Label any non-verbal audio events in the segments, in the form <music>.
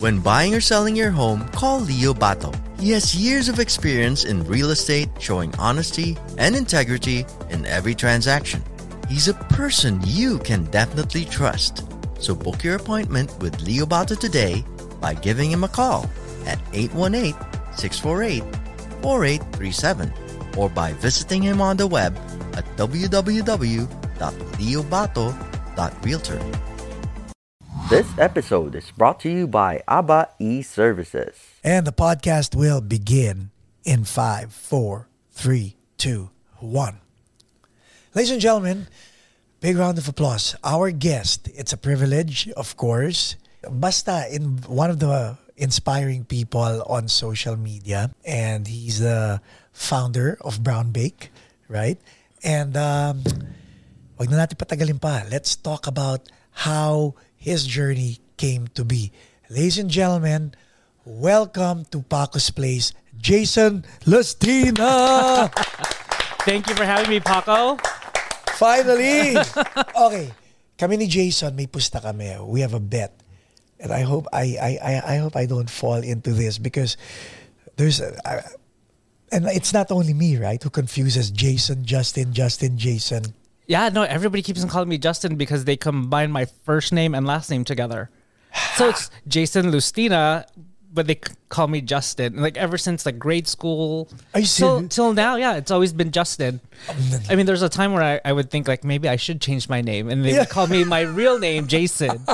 When buying or selling your home, call Leo Bato. He has years of experience in real estate, showing honesty and integrity in every transaction. He's a person you can definitely trust. So book your appointment with Leo Bato today by giving him a call at 818-648-4837 or by visiting him on the web at www.leobato.realtor. This episode is brought to you by ABBA e-Services. And the podcast will begin in five, four, three, two, one. Ladies and gentlemen, big round of applause. Our guest, it's a privilege, of course. Basta in one of the inspiring people on social media, and he's the founder of Brown Baked, right? And um, wag na natin patagalin pa. Let's talk about how his journey came to be. Ladies and gentlemen, welcome to Paco's Place, Jason Lustina. Thank you for having me, Paco. Finally! Okay. Kami ni Jason, may pusta kami. We have a bet. And I hope I I I, I hope I don't fall into this because there's a, I, and it's not only me, right, who confuses Jason, Justin, Justin, Jason. Yeah, no, everybody keeps on calling me Justin because they combine my first name and last name together. So it's <sighs> Jason Lustina, but they call me Justin. Like ever since like grade school Are you till, serious? till now, yeah, it's always been Justin. I mean, there's a time where I, I would think like maybe I should change my name, and they Yeah. would call me my real name, Jason.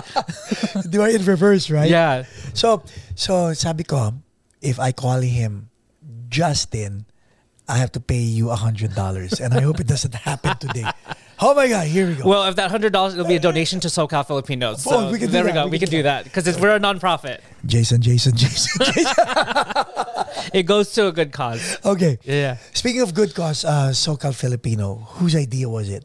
<laughs> Do I in reverse, right? yeah, So, so sabi ko, if I call him Justin, I have to pay you a hundred dollars, and I hope it doesn't happen today. Oh my God! Here we go. Well, if that hundred dollars, it'll be a <laughs> donation to SoCal Filipinos. So Oh, we can there we go. We can do that because we're a nonprofit. Jason, Jason, Jason, <laughs> Jason. It goes to a good cause. Okay. Yeah. Speaking of good cause, uh, SoCal Filipino, whose idea was it?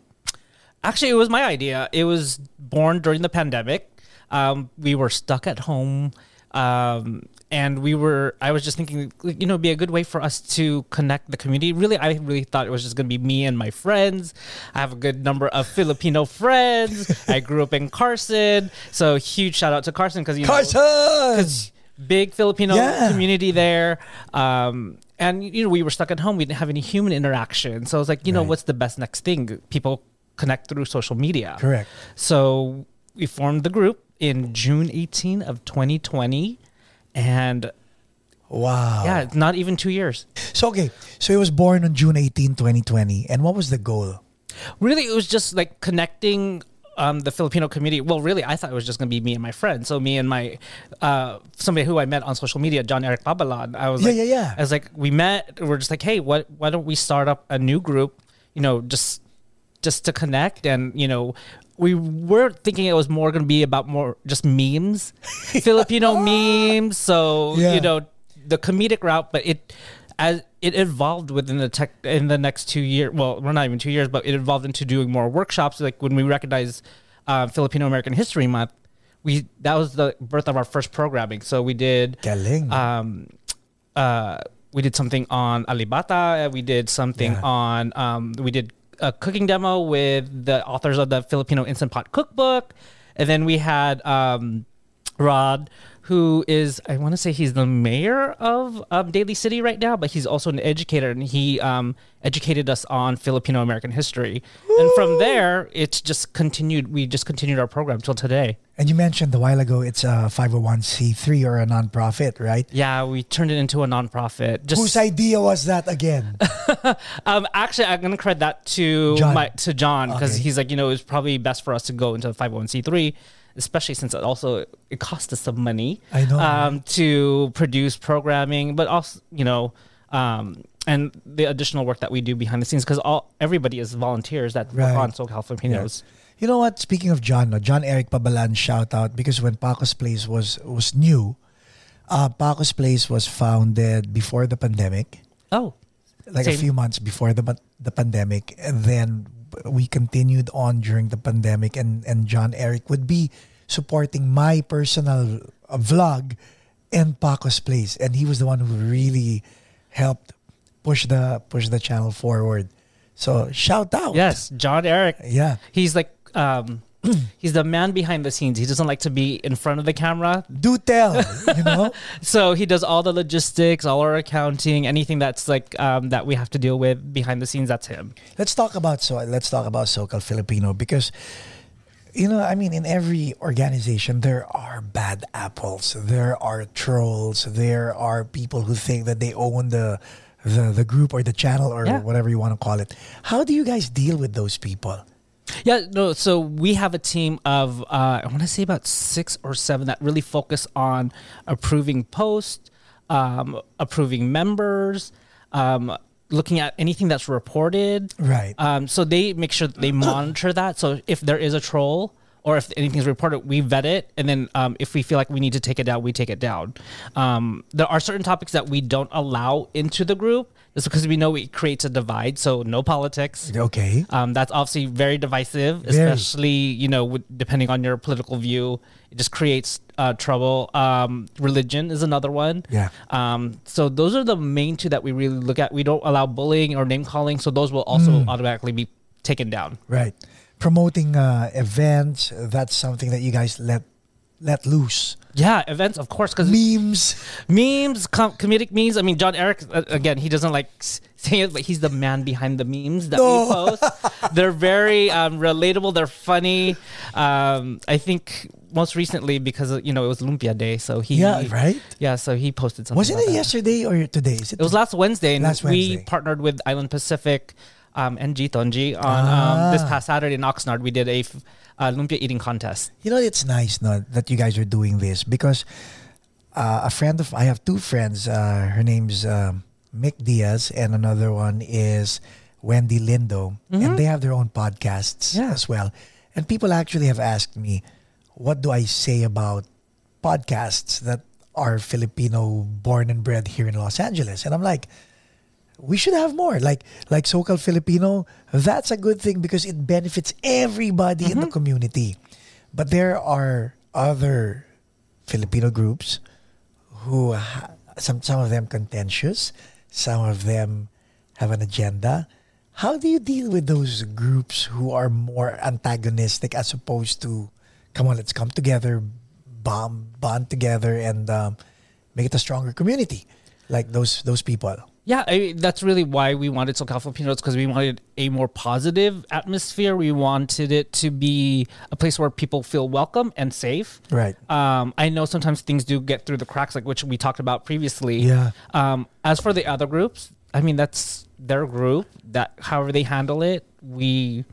Actually, it was my idea. It was born during the pandemic. Um, we were stuck at home, um, and we were. I was just thinking, you know, it'd be a good way for us to connect the community. Really, I really thought it was just going to be me and my friends. I have a good number of Filipino friends. <laughs> I grew up in Carson, so huge shout out to Carson because you know, Carson. because big Filipino Yeah. community there. Um, and you know, we were stuck at home. We didn't have any human interaction. So I was like, you know, what's the best next thing? People connect through social media. Correct. So we formed the group in June 18 of 2020, and Wow. yeah, not even two years. So okay, so he was born on June 18, 2020, and what was the goal? Really, it was just like connecting. Um, the Filipino community. Well, really, I thought it was just gonna be me and my friend. So me and my uh, somebody who I met on social media, John Eric Babalan. I was Yeah, like, yeah, yeah. I was like, we met. We're just like, hey, what? Why don't we start up a new group? You know, just just to connect, and you know, we were thinking it was more gonna be about more just memes, <laughs> Filipino memes. So Yeah. you know, the comedic route, but it as it evolved within the tech in the next two years. Well, we're not even two years, but it evolved into doing more workshops. Like when we recognize uh, Filipino American History Month, we that was the birth of our first programming. So we did Galing. um, uh, we did something on Alibata. We did something Yeah. on. Um, we did a cooking demo with the authors of the Filipino Instant Pot Cookbook, and then we had um, Rod, who is I want to say he's the mayor of um, Daly City right now, but he's also an educator, and he um, educated us on Filipino American history. And from there, it's just continued. We just continued our program till today. And you mentioned a while ago it's a 501c3 or a nonprofit, right? Yeah, we turned it into a nonprofit. Just Whose idea was that again? <laughs> Um, actually, I'm gonna credit that to John. my to John because Okay. he's like, you know, it's probably best for us to go into 501c3, especially since it also it cost us some money. I know, um, to produce programming, but also you know, um, and the additional work that we do behind the scenes because all everybody is volunteers that Right. work on SoCal Filipinos. You know what? Speaking of John, no, John Eric Pabalan, shout out because when Paco's Place was was new, uh, Paco's Place was founded before the pandemic, Oh, like a few months before the the pandemic, and then we continued on during the pandemic, and and John Eric would be supporting my personal uh, vlog and Paco's Place, and he was the one who really helped push the push the channel forward. So shout out, yes, John Eric. yeah. He's like um <clears throat> he's the man behind the scenes. He doesn't like to be in front of the camera. Do tell, you know? <laughs> So he does all the logistics, all our accounting, anything that's like um, that we have to deal with behind the scenes. That's him. let's talk about so let's talk about SoCal Filipino because you know, I mean, in every organization, there are bad apples, there are trolls, there are people who think that they own the the, the group or the channel or Yeah. whatever you want to call it. How do you guys deal with those people? Yeah, no. So we have a team of uh, I want to say about six or seven that really focus on approving posts, um, approving members, um, looking at anything that's reported. Right. Um, so they make sure that they monitor that. So if there is a troll or if anything's reported, we vet it, and then um, if we feel like we need to take it down, we take it down. Um, there are certain topics that we don't allow into the group just because we know it creates a divide. So no politics. Okay. Um, that's obviously very divisive, Very. especially you know with, depending on your political view. It just creates uh, trouble. Um, religion is another one. Yeah. Um, so those are the main two that we really look at. We don't allow bullying or name calling, so those will also Hmm. automatically be taken down. Right. Promoting uh, events, that's something that you guys let let loose. Yeah, events, of course, because Memes. memes, com- comedic memes. I mean, John Eric, uh, again, he doesn't like s- saying it, but he's the man behind the memes that No. we post. <laughs> They're very um, relatable. They're funny. Um, I think most recently because you know it was Lumpia Day, so he Yeah, right? yeah, so he posted something. Wasn't it that. yesterday or today? Is It was last Wednesday, and Last we partnered with Island Pacific um, and Jitonji on um, this Ah. past Saturday in Oxnard. We did a f- uh, lumpia eating contest. You know, it's nice no, that you guys are doing this because uh, a friend of I have two friends. Uh, her name's um, Mick Diaz, and another one is Wendy Lindo, and they have their own podcasts Yeah. as well. And people actually have asked me, "What do I say about podcasts that are Filipino born and bred here in Los Angeles?" And I'm like. We should have more, like like SoCal Filipino. That's a good thing because it benefits everybody in the community. But there are other Filipino groups who ha- some some of them contentious, some of them have an agenda. How do you deal with those groups who are more antagonistic as opposed to, come on, let's come together, bond, bond together, and um, make it a stronger community, like those those people. Yeah, I that's really why we wanted SoCal Filipinos because we wanted a more positive atmosphere. We wanted it to be a place where people feel welcome and safe. Right. Um, I know sometimes things do get through the cracks, like which we talked about previously. Yeah. Um, as for the other groups, I mean that's their group. That however they handle it, we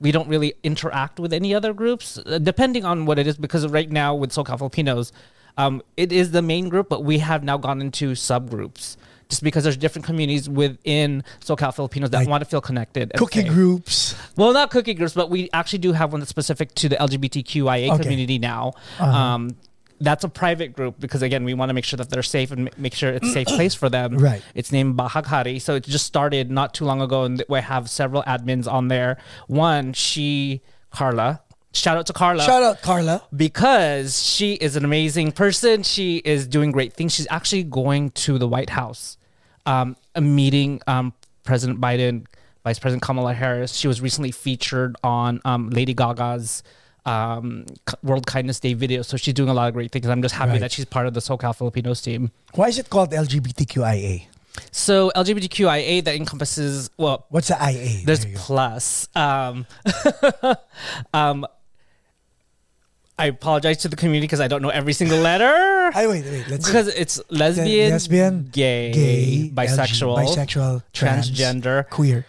we don't really interact with any other groups, uh, depending on what it is. Because right now with SoCal Filipinos, um, it is the main group, but we have now gone into subgroups. Just because there's different communities within SoCal Filipinos that Like want to feel connected. Cookie safe. groups. Well, not cookie groups, but we actually do have one that's specific to the LGBTQIA Okay. community now. Uh-huh. Um, that's a private group because again, we want to make sure that they're safe and make sure it's a safe place for them. Right. It's named Bahaghari, so it just started not too long ago, and we have several admins on there. One, she Carla. Shout out to Carla Shout out Carla. because she is an amazing person. She is doing great things. She's actually going to the White House, um, a meeting um, President Biden, Vice President Kamala Harris. She was recently featured on um, Lady Gaga's um, World Kindness Day video. So she's doing a lot of great things. I'm just happy Right. that she's part of the SoCal Filipinos team. Why is it called LGBTQIA? So LGBTQIA that encompasses well, What's the IA? there's There plus. Um, <laughs> um, I apologize to the community because I don't know every single letter. <laughs> I wait, wait. Let's Because it's lesbian, lesbian, gay, gay, bisexual, LG, bisexual, trans, transgender, queer.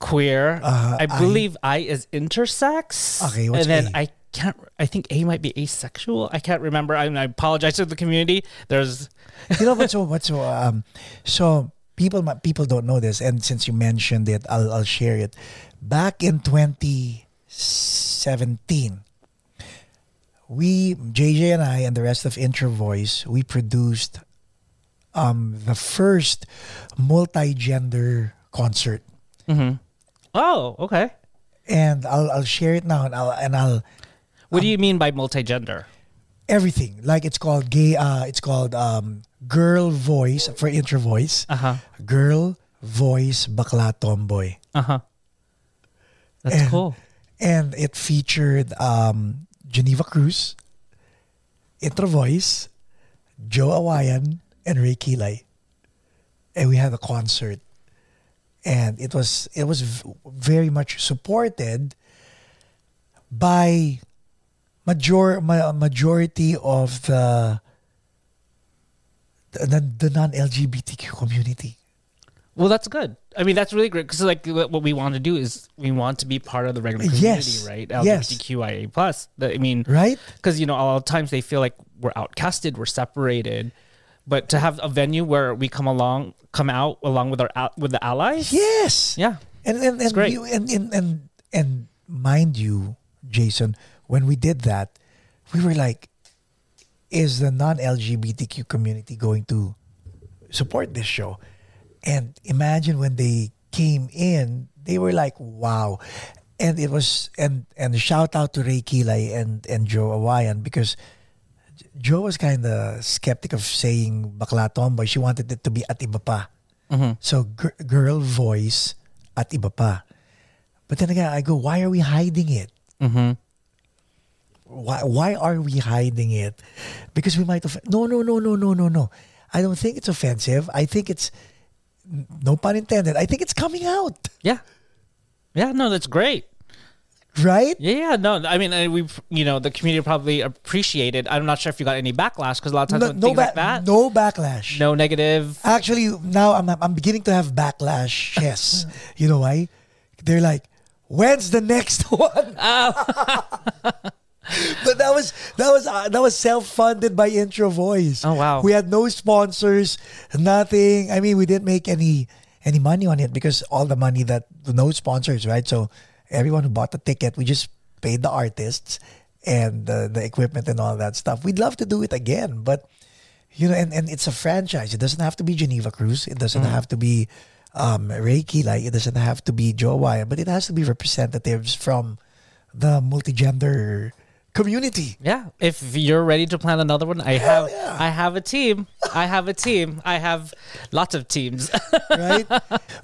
queer. Uh, I I- believe I is intersex. Okay, what's and then A? I can't. I think A might be asexual. I can't remember. I, I apologize to the community. There's <laughs> you know what's so what's so um so people people don't know this and since you mentioned it I'll I'll share it. Back in 2017 we JJ and I and the rest of Introvoys we produced um the first multi-gender concert oh okay. and I'll I'll share it now and I'll and I'll What Um, do you mean by multi-gender? everything like it's called gay uh it's called um girl voice for Introvoys Uh huh. girl voice bakla tomboy Uh huh. That's And- cool. and it featured um, Geneva Cruz, Introvoys, Joe Awayan, and Ray Kilay. And we had a concert, and it was it was very much supported by major ma- majority of the the, the non LGBTQ community. Well, that's good. I mean, that's really great because like what we want to do is we want to be part of the regular community, Yes. right? Yes. LGBTQIA plus. I mean, Right? Because you know, a lot of times they feel like we're outcasted, we're separated. But to have a venue where we come along, come out along with our with the allies, Yes. yeah, And and and, you, and and and and mind you, Jason, when we did that, we were like, is the non-LGBTQ community going to support this show? And imagine when they came in, they were like, wow. And it was and and shout out to Ray Kilay and and Joe Awayan because Joe was kind of skeptic of saying bakla tomboy. She wanted it to be at iba pa. So gir- girl voice at iba pa. But then again, I go, why are we hiding it? mm-hmm. Why why are we hiding it? Because we might offend. No, no, no, no, no, no, no. I don't think it's offensive. I think it's no pun intended. I think it's coming out, yeah, yeah. No, that's great. right? Yeah, yeah, no. I mean, we, you know, the community probably appreciated. I'm not sure if you got any backlash because a lot of times No, when no, things ba- like that, no backlash. no negative. Actually, now I'm I'm beginning to have backlash. <laughs> Yes, you know why? They're like, when's the next <laughs> one? Oh. <laughs> <laughs> but that was that was uh, that was self funded by Introvoys. Oh, wow. We had no sponsors, nothing. I mean, we didn't make any any money on it because all the money that no sponsors, right? So everyone who bought the ticket, we just paid the artists and the the equipment and all that stuff. We'd love to do it again, but you know, and, and it's a franchise. It doesn't have to be Geneva Cruz. It doesn't Mm-hmm. have to be um, Reiki. Like it doesn't have to be Joe Wyatt, but it has to be representatives from the multigender community. Yeah, if you're ready to plan another one, I have yeah. I have a team. I have a team. I have lots of teams. <laughs> right?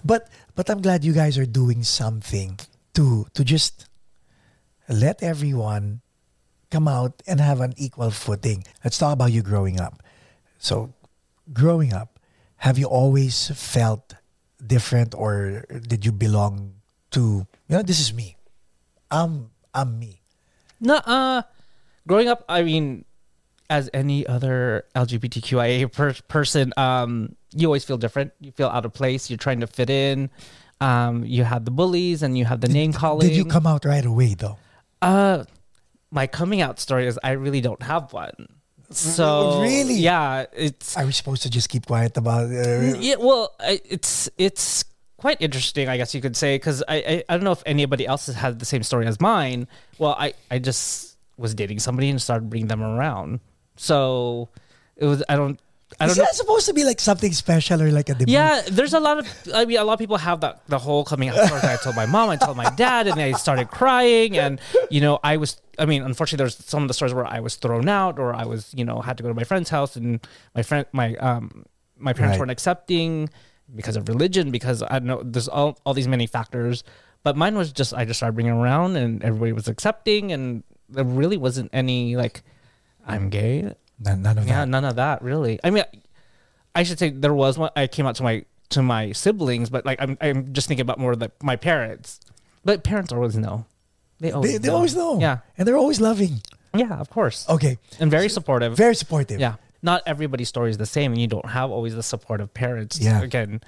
but but I'm glad you guys are doing something to to just let everyone come out and have an equal footing. Let's talk about you growing up. So, growing up, have you always felt different or did you belong to, you know, this is me. I'm I'm me. No, uh, growing up, I mean, as any other LGBTQIA per- person, um, you always feel different. You feel out of place. You're trying to fit in. Um, you have the bullies and you have the name calling. Did you come out right away though? Uh, my coming out story is I really don't have one. So Really? yeah, it's Are we supposed to just keep quiet about uh, yeah. Well, it's it's quite interesting, I guess you could say, because I, I I don't know if anybody else has had the same story as mine. Well, I I just was dating somebody and started bringing them around. So it was I don't I Is don't know. that supposed to be like something special or like a debut? Yeah, there's a lot of. I mean, a lot of people have that the whole coming out story. I told my mom, I told my dad, and they started crying. And you know, I was. I mean, unfortunately, there's some of the stories where I was thrown out, or I was, you know, had to go to my friend's house, and my friend, my um, my parents Right. weren't accepting because of religion, because I don't know. There's all all these many factors, but mine was just I just started bringing around, and everybody was accepting, and there really wasn't any like, I'm gay. None, none of Yeah, that. none of that really. I mean, I should say there was one. I came out to my to my siblings, but like I'm I'm just thinking about more like my parents. But parents always know. They always They, they know. always know. Yeah, And they're always loving. yeah, of course, Okay. and very supportive. Very supportive. yeah, not everybody's story is the same, and you don't have always the support of parents. Yeah. again,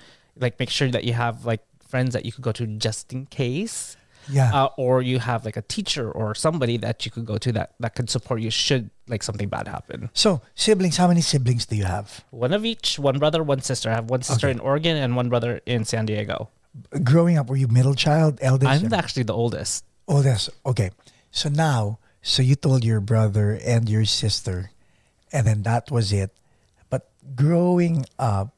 like make sure that you have like friends that you could go to just in case. Yeah. Uh, or you have like a teacher or somebody that you could go to that that could support you should like something bad happen. so, siblings, how many siblings do you have? One of each, one brother, one sister. I have one sister Okay. in Oregon and one brother in San Diego. Growing up, were you middle child, eldest? I'm actually the oldest. oldest. Okay. So now, so you told your brother and your sister, and then that was it. But growing up,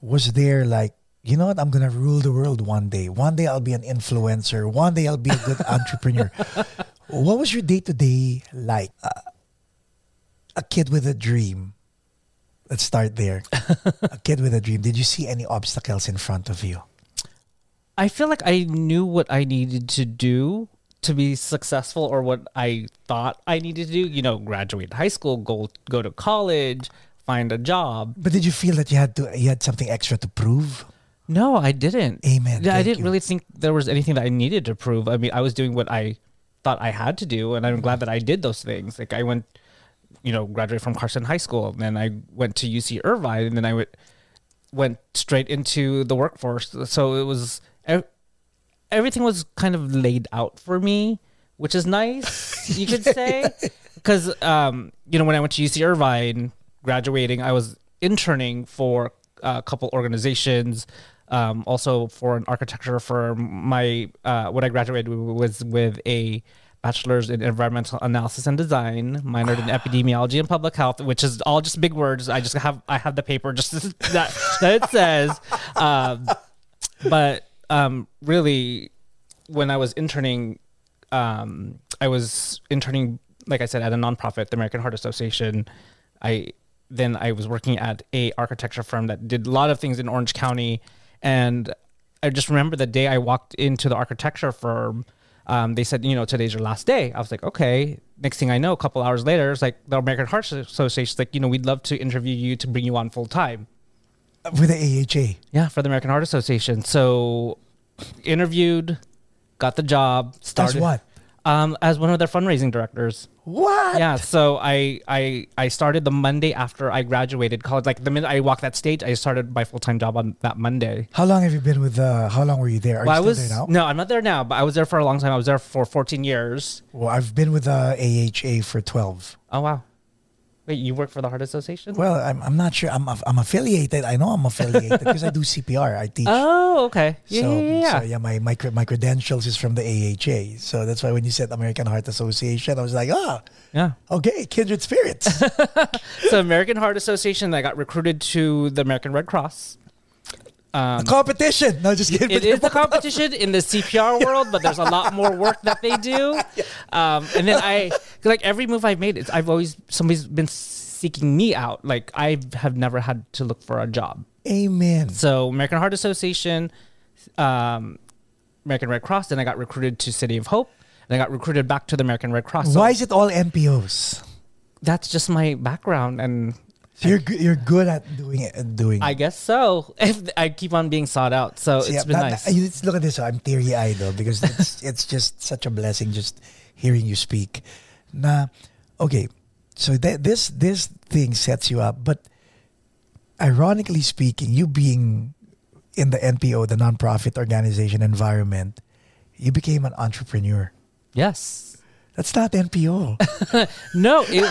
was there like, you know what? I'm gonna rule the world one day. One day I'll be an influencer. One day I'll be a good entrepreneur. <laughs> What was your day to day like? Uh, a kid with a dream. Let's start there. <laughs> a kid with a dream. Did you see any obstacles in front of you? I feel like I knew what I needed to do to be successful or what I thought I needed to do. You know, graduate high school, go go to college, find a job. But did you feel that you had to you had something extra to prove? No, I didn't. Amen. Yeah, I didn't you. really think there was anything that I needed to prove. I mean, I was doing what I thought I had to do, and I'm glad that I did those things. Like I went, you know, graduated from Carson High School, and then I went to UC Irvine, and then I went went straight into the workforce. So it was everything was kind of laid out for me, which is nice, you could <laughs> say, because um, you know when I went to UC Irvine, graduating, I was interning for a couple organizations. Um, also for an architecture firm, my uh, what I graduated with was with a bachelor's in environmental analysis and design, minored in epidemiology and public health, which is all just big words. I just have I have the paper just <laughs> that that it says. <laughs> Um, but um, really, when I was interning, um, I was interning, like I said, at a nonprofit, the American Heart Association. I then I was working at a architecture firm that did a lot of things in Orange County, and I just remember the day I walked into the architecture firm. Um, they said, you know, today's your last day. I was like, okay. Next thing I know, a couple hours later, it's like the American Heart Association's like, you know, we'd love to interview you to bring you on full time. With the AHA. Yeah, for the American Heart Association. So interviewed, got the job, started what? Um, as one of their fundraising directors. What? Yeah, so I I I started the Monday after I graduated college. Like the minute I walked that stage, I started my full time job on that Monday. How long have you been with uh how long were you there? Are Well, I was there now? no, I'm not there now, but I was there for a long time. I was there for 14 years. Well, I've been with uh, AHA for 12. Oh wow, wait, you work for the Heart Association? Well, I'm, I'm not sure. I'm, I'm affiliated. I know I'm affiliated because I do CPR. I teach. Oh, okay. Yeah, so, yeah, yeah. so yeah, my, my my credentials is from the AHA. So that's why when you said American Heart Association, I was like, ah, yeah. okay, kindred spirits. <laughs> So American Heart Association, I got recruited to the American Red Cross. Um, competition. No, just kidding. it is the competition in the CPR <laughs> world, but there's a lot more work that they do. <laughs> Um, and then I like every move I've made, it's I've always somebody's been seeking me out. Like I have never had to look for a job. Amen. So American Heart Association, um, American Red Cross. Then I got recruited to City of Hope, and I got recruited back to the American Red Cross. So Why is it all NPOs? that's just my background, and So you're good, you're good at doing it. at Doing. I guess so. <laughs> If I keep on being sought out, so it's yeah, been that- nice. look at this. I'm teary eyed though because it's <laughs> it's just such a blessing just hearing you speak. Nah, okay. So that this this thing sets you up, but ironically speaking, you being in the NPO, the nonprofit organization environment, you became an entrepreneur. yes. That's not NPO. <laughs> No, it,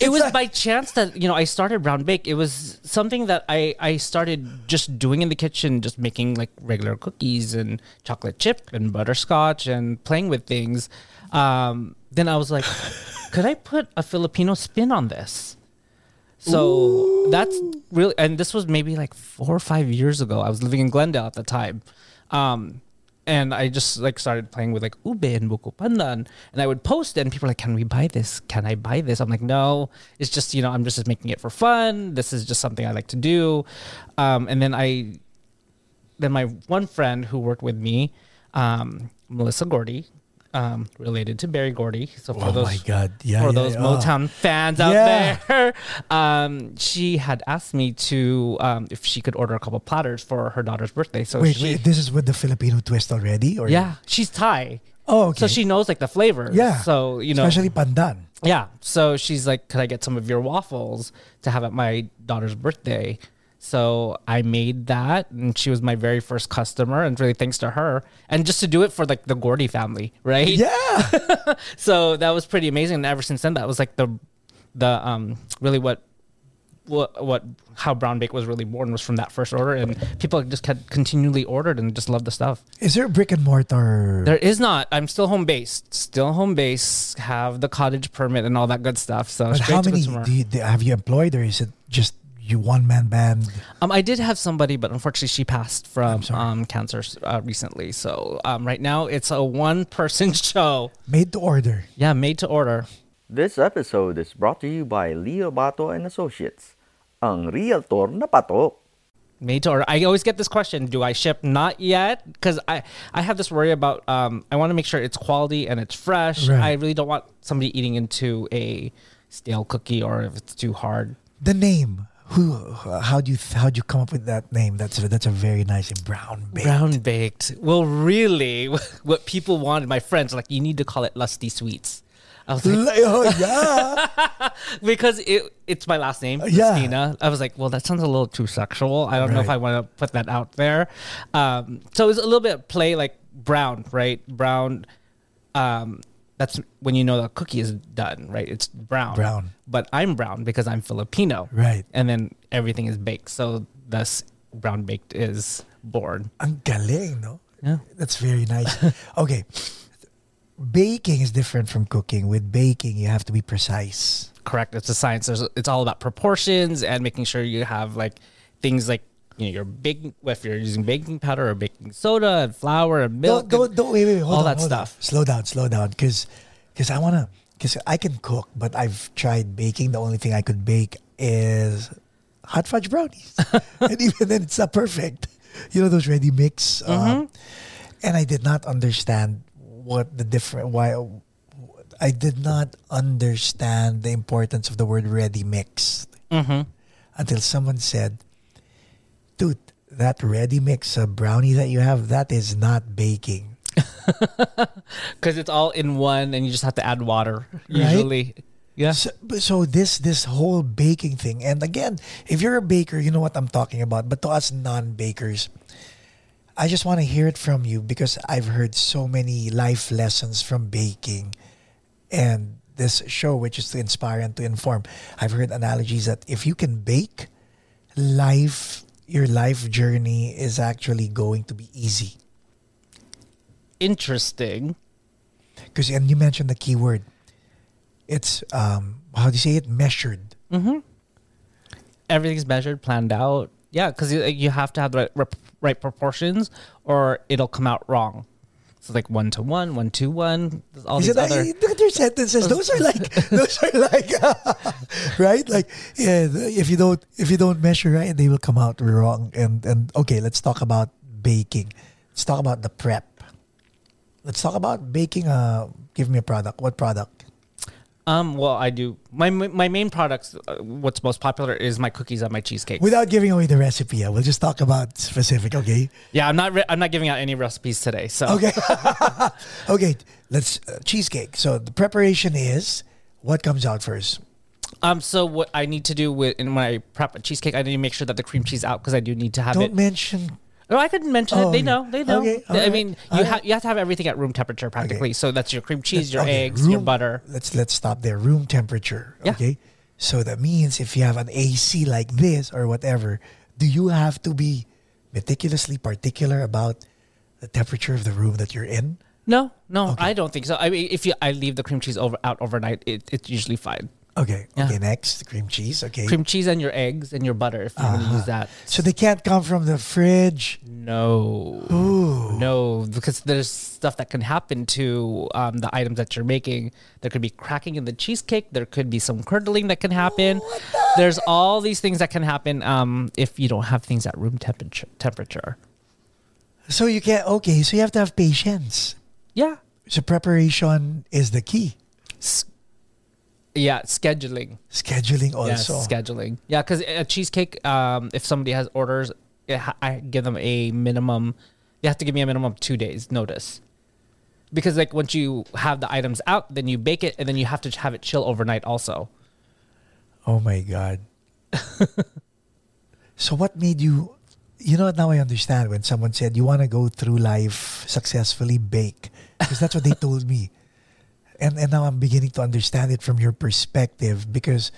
it was a- by chance that you know I started Brown Baked. It was something that I I started just doing in the kitchen, just making like regular cookies and chocolate chip and butterscotch and playing with things. Um, then I was like, <laughs> could I put a Filipino spin on this? So that's really, and this was maybe like four or five years ago. I was living in Glendale at the time. Um, and I just like started playing with like ube and buko pandan, and I would post it, and people were like, "Can we buy this? Can I buy this?" I'm like, "No, it's just you know I'm just making it for fun. This is just something I like to do." Um, and then I, then my one friend who worked with me, um, Melissa Gordy, um, related to Berry Gordy. So for oh those my God! Yeah, for yeah, those yeah. Motown fans out Yeah. there. <laughs> Um, she had asked me to um, if she could order a couple platters for her daughter's birthday. So Wait, she, wait, this is with the Filipino twist already, or yeah, she's Thai. Oh, okay. So she knows like the flavors. Yeah. So you know, especially pandan. yeah. So she's like, "Could I get some of your waffles to have at my daughter's birthday?" So I made that, and she was my very first customer, and really thanks to her, and just to do it for like the Gordy family, right? Yeah. <laughs> so that was pretty amazing and ever since then that was like the the um really what what what how brown baked was really born was from that first order and people just kept continually ordered and just loved the stuff Is there a brick and mortar? there is not i'm still home based still home based have the cottage permit and all that good stuff so how many do you, have you employed, or is it just you one man band? um i did have somebody but unfortunately she passed from um cancer uh, recently so um right now it's a one person <laughs> show Made to order. yeah made to order This episode is brought to you by Leo Bato and Associates, ang realtor na patok. made to order. I always get this question: Do I ship? Not yet, because I I have this worry about. Um, I want to make sure it's quality and it's fresh. Right. I really don't want somebody eating into a stale cookie or if it's too hard. The name. Who? How do you how do you come up with that name? That's a, that's a very nice. Brown baked. Brown baked. Well, really, <laughs> what people wanted, my friends, like you need to call it Lusty Sweets. I was like, oh yeah. <laughs> because it it's my last name, Yeah. Lustina. I was like, well, that sounds a little too sexual. I don't know if I want to put that out there. Um, so it's a little bit play like brown, right? Brown. Um, that's when you know the cookie is done, right? It's brown. Brown. But I'm brown because I'm Filipino. Right. And then everything is baked. So thus brown baked is born. Ang galing, no? Yeah. That's very nice. <laughs> okay. Baking is different from cooking. With baking, you have to be precise. correct. It's a science. There's, it's all about proportions and making sure you have like things like you know your baking. If you're using baking powder or baking soda and flour and milk, Don't, don't, don't wait, wait, wait, hold all on, that hold on. stuff. Slow down, slow down, because because I wanna because I can cook, but I've tried baking. The only thing I could bake is hot fudge brownies, <laughs> and even then, it's not perfect. You know those ready mix, um, Mm-hmm. and I did not understand what the different why. I did not understand the importance of the word ready mix Mm-hmm. until someone said, "Dude, that ready mix uh, brownie that you have, that is not baking." <laughs> because it's all in one, and you just have to add water. Right? Usually, yeah. So, so this this whole baking thing, and again, if you're a baker, you know what I'm talking about. But to us non-bakers, I just want to hear it from you because I've heard so many life lessons from baking, and this show, which is to inspire and to inform. I've heard analogies that if you can bake, life, your life journey is actually going to be easy. Interesting. Because and you mentioned the key word. It's um how do you say it? Measured. Everything's measured, planned out. Yeah, because you, you have to have the right, right proportions, or it'll come out wrong. So like one to one, one to one. All Is these other. look at your sentences. Those are like <laughs> those are like <laughs> right. Like yeah, if you don't if you don't measure right, they will come out wrong. And and okay, let's talk about baking. Let's talk about the prep. Let's talk about baking. Uh, give me a product. What product? Um, well, I do my my main products. Uh, what's most popular is my cookies and my cheesecake. Without giving away the recipe, yeah, we'll just talk about specific. Okay. Yeah, I'm not. Re- I'm not giving out any recipes today. So Okay. <laughs> okay. Let's uh, cheesecake. So the preparation is what comes out first. Um, so what I need to do with and when I prep a cheesecake, I need to make sure that the cream cheese out because I do need to have it. Don't it. mention. Oh, I couldn't mention Oh, it. They oh, know. They know. Okay, I mean, you have you have to have everything at room temperature practically. So that's your cream cheese, your Okay, eggs, your butter. Let's let's stop there. Room temperature. Yeah. Okay. So that means if you have an AC like this or whatever, do you have to be meticulously particular about the temperature of the room that you're in? No, no, I don't think so. I mean, if you I leave the cream cheese over out overnight, it, it's usually fine. Okay. Yeah. Okay. Next, the cream cheese. Okay. Cream cheese and your eggs and your butter if going to use that. So they can't come from the fridge. No. No, because there's stuff that can happen to um, the items that you're making. There could be cracking in the cheesecake. There could be some curdling that can happen. There's all these things that can happen um, if you don't have things at room temperature. Temperature. So you can't. Okay. So you have to have patience. Yeah. So preparation is the key. Yeah, scheduling. Scheduling Yes, also. scheduling. Yeah, because a cheesecake, um, if somebody has orders, ha- I give them a minimum. You have to give me a minimum of two days notice. Because like once you have the items out, then you bake it, and then you have to have it chill overnight also. Oh my God. <laughs> so what made you you know what now I understand when someone said you want to go through life successfully bake because that's what they told me. And and now I'm beginning to understand it from your perspective because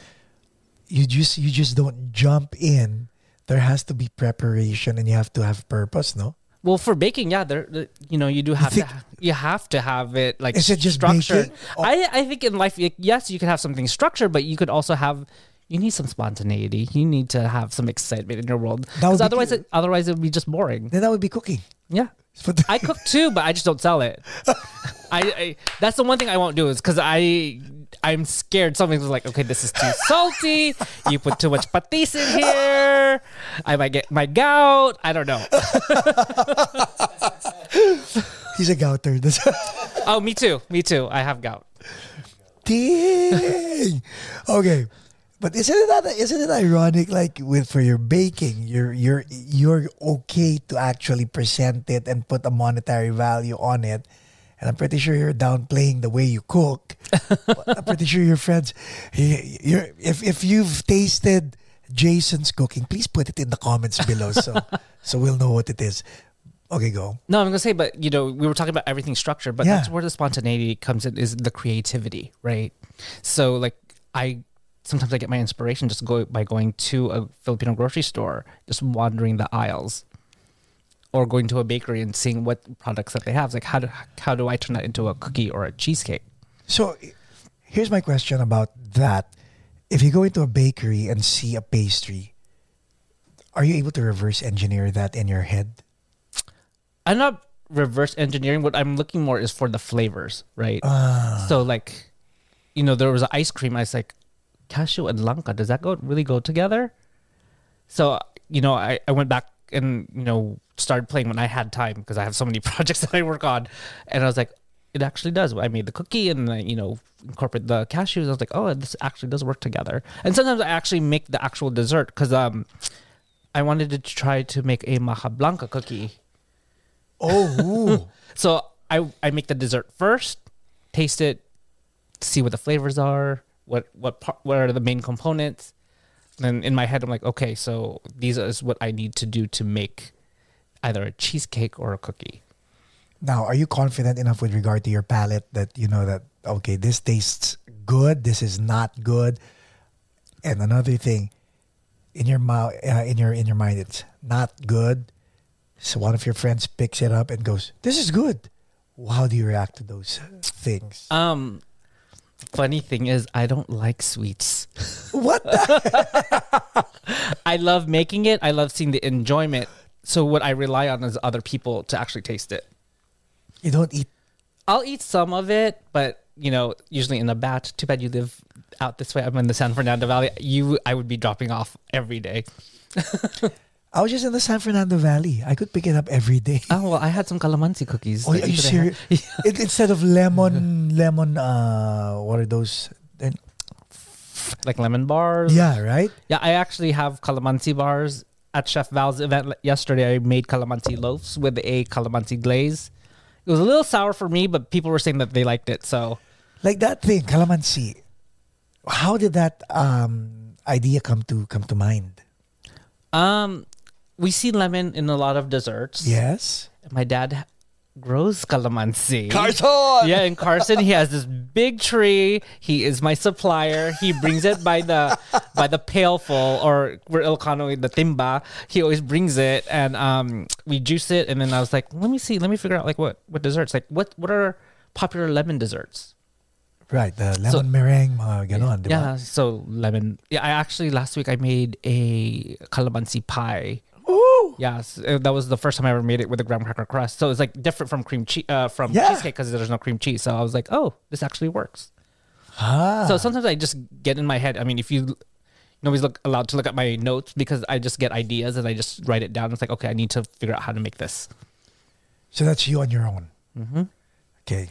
you just you just don't jump in. There has to be preparation and you have to have purpose, no? Well, for baking, yeah, there, you know, you do have think- to, you have to have it like Is it just structured. Or- I, I think in life, yes, you can have something structured, but you could also have, you need some spontaneity. You need to have some excitement in your world because otherwise, good. it, otherwise it would be just boring. Then that would be cooking. Yeah, I cook too, but I just don't sell it. <laughs> I, I that's the one thing I won't do is because I I'm scared something's like okay this is too salty. You put too much patis in here. I might get my gout. I don't know. <laughs> he's a gouter. That's <laughs> Oh, me too. Me too. I have gout. Dang. Okay. But isn't it that, isn't it ironic like with for your baking you're you're you're okay to actually present it and put a monetary value on it and I'm pretty sure you're downplaying the way you cook. <laughs> I'm pretty sure your friends you're if if you've tasted Jason's cooking please put it in the comments below so <laughs> so we'll know what it is. Okay, go. No, I'm gonna say, but you know, we were talking about everything structured, but Yeah. that's where the spontaneity comes in is the creativity, right? So like I sometimes I get my inspiration just go by going to a Filipino grocery store, just wandering the aisles. Or going to a bakery and seeing what products that they have. It's like how do how do I turn that into a cookie or a cheesecake? So here's my question about that. If you go into a bakery and see a pastry, are you able to reverse engineer that in your head? I'm not reverse engineering. What I'm looking more is for the flavors, right? Ah. So like, you know, there was an ice cream. I was like, cashew and langka. Does that go really go together? So you know, I, I went back and you know started playing when I had time because I have so many <laughs> projects that I work on, and I was like, it actually does. I made the cookie and I, you know incorporate the cashews. I was like, oh, this actually does work together. And sometimes I actually make the actual dessert because um, I wanted to try to make a maja blanca cookie. Oh, <laughs> So I I make the dessert first, taste it, see what the flavors are, what what what are the main components. Then in my head I'm like, okay, so these is what I need to do to make either a cheesecake or a cookie. now are you confident enough with regard to your palate that you know that okay, this tastes good, this is not good, and another thing, in your mouth, uh, in your in your mind, it's not good. So one of your friends picks it up and goes, "This is good." How do you react to those things? Um funny thing is I don't like sweets. what? The? <laughs> I love making it. I love seeing the enjoyment. So what I rely on is other people to actually taste it. You don't eat I'll eat some of it, but you know, usually in a batch. Too bad you live out this way. I'm in the San Fernando Valley. You, I would be dropping off every day. <laughs> I was just in the San Fernando Valley. I could pick it up every day. Oh well, I had some calamansi cookies. Oh, are you serious? <laughs> it, instead of lemon, <laughs> lemon, uh, what are those? Then- like lemon bars. Yeah, right? yeah. I actually have calamansi bars at Chef Val's event yesterday. I made calamansi loaves with a calamansi glaze. It was a little sour for me, but people were saying that they liked it. So Like that thing, calamansi. How did that um, idea come to come to mind? Um, we see lemon in a lot of desserts. Yes. My dad grows calamansi. Carson! Yeah, in Carson, he has this big tree. He is my supplier. He brings it by the by the pailful, or we're Ilocano the timba. He always brings it, and um, we juice it. And then I was like, let me see, let me figure out like what what desserts, like what what are popular lemon desserts. Right, the lemon meringue, mga ganon, ba? Yeah, so lemon. Yeah, I actually last week I made a calamansi pie. Yes, uh, that was the first time I ever made it with a graham cracker crust. So it's like different from cream cheese, uh, from Yeah. cheesecake because there's no cream cheese. So I was like, oh, this actually works. Ah. So sometimes I just get in my head. I mean, if you nobody's look allowed to look at my notes because I just get ideas and I just write it down. It's like, okay, I need to figure out how to make this. so that's you on your own. Mm-hmm. Okay.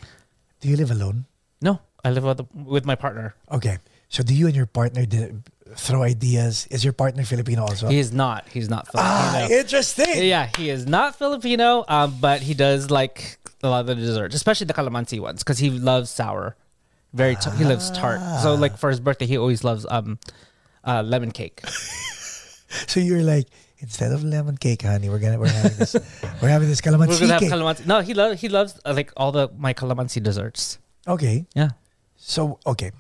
Do you live alone? No, I live with, with my partner. Okay. So do you and your partner throw ideas? Is your partner Filipino also? He is not. He's not ah, interesting. yeah, he is not Filipino. Um, but he does like a lot of the desserts, especially the calamansi ones, because he loves sour. Very, t- he loves tart. So like for his birthday, he always loves um, uh, lemon cake. <laughs> So you're like, instead of lemon cake, honey, we're gonna we're having this we're having this calamansi We're gonna have cake. calamansi. No, he loves he loves uh, like all the my calamansi desserts. okay. Yeah. So okay.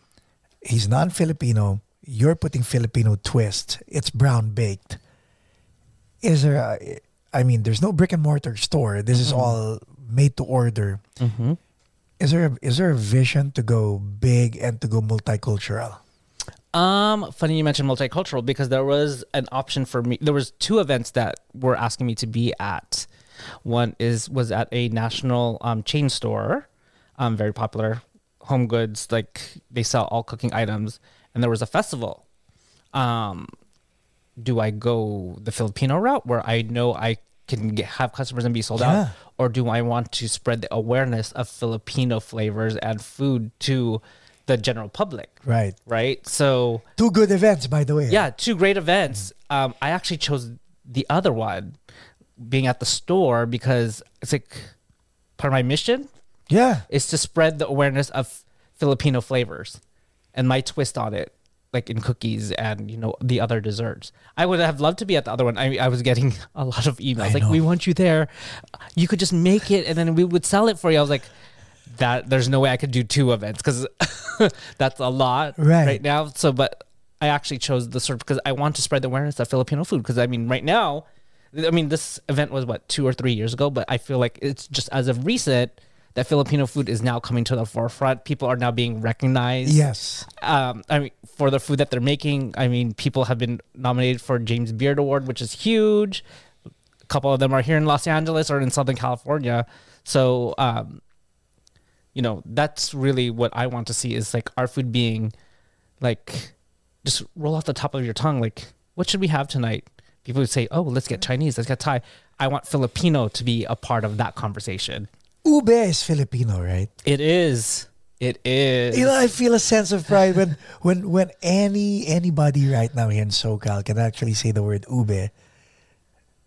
He's non-Filipino. You're putting Filipino twist. It's brown baked. Is there a, I mean, there's no brick and mortar store. This is all made to order. Mm-hmm. Is there a, is there a vision to go big and to go multicultural? Um, funny you mentioned multicultural because there was an option for me. There was two events that were asking me to be at. One is was at a national um, chain store, um, very popular home goods. Like they sell all cooking items, and there was a festival. Um, do I go the Filipino route where I know I can get, have customers and be sold Yeah. out, or do I want to spread the awareness of Filipino flavors and food to the general public? Right. Right. So Two good events, by the way. yeah, two great events. Um, I actually chose the other one, being at the store because it's like part of my mission Yeah. is to spread the awareness of Filipino flavors and my twist on it, like in cookies and you know the other desserts. I would have loved to be at the other one. I I was getting <laughs> a lot of emails I like, know. "We want you there. You could just make it, and then we would sell it for you." I was like. That there's no way I could do two events because <laughs> that's a lot Right. right now. So, but I actually chose the sort because I want to spread the awareness of Filipino food. Because I mean, right now, I mean, this event was what two or three years ago, but I feel like it's just as of recent that Filipino food is now coming to the forefront. People are now being recognized. Yes. Um, I mean, for the food that they're making. I mean, people have been nominated for James Beard Award, which is huge. A couple of them are here in Los Angeles or in Southern California. So, um, you know, that's really what I want to see is like our food being like just roll off the top of your tongue. Like, what should we have tonight? People would say, oh, let's get Chinese, let's get Thai. I want Filipino to be a part of that conversation. Ube is Filipino, right? It is. It is. You know, I feel a sense of pride when <laughs> when when any anybody right now here in SoCal can actually say the word ube.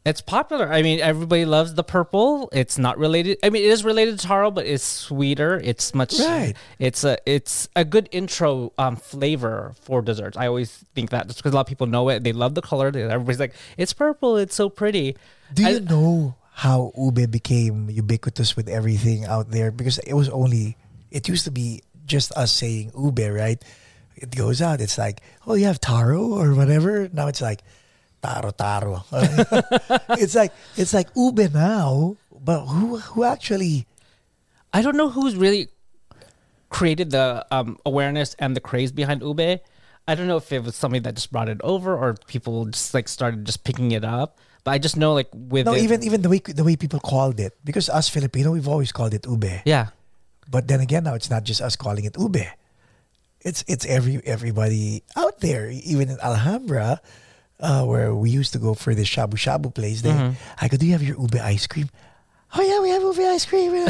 It's popular. I mean, everybody loves the purple. It's not related. I mean, it is related to taro, but it's sweeter. It's much. Right. It's a it's a good intro um, flavor for desserts. I always think that just because a lot of people know it, they love the color. Everybody's like, it's purple. It's so pretty. Do I- you know how ube became ubiquitous with everything out there? Because it was only it used to be just us saying ube, right? It goes out. It's like, oh, you have taro or whatever. Now it's like taro taro. <laughs> it's like it's like ube now. But who who actually? I don't know who's really created the um, awareness and the craze behind ube. I don't know if it was somebody that just brought it over or people just like started just picking it up. But I just know like with No, it- even even the way the way people called it. Because us Filipino, we've always called it ube. yeah. But then again, now it's not just us calling it ube. It's it's every everybody out there, even in Alhambra, uh, where we used to go for the shabu shabu place. They, I go, do you have your ube ice cream? Oh yeah, we have ube ice cream. <laughs>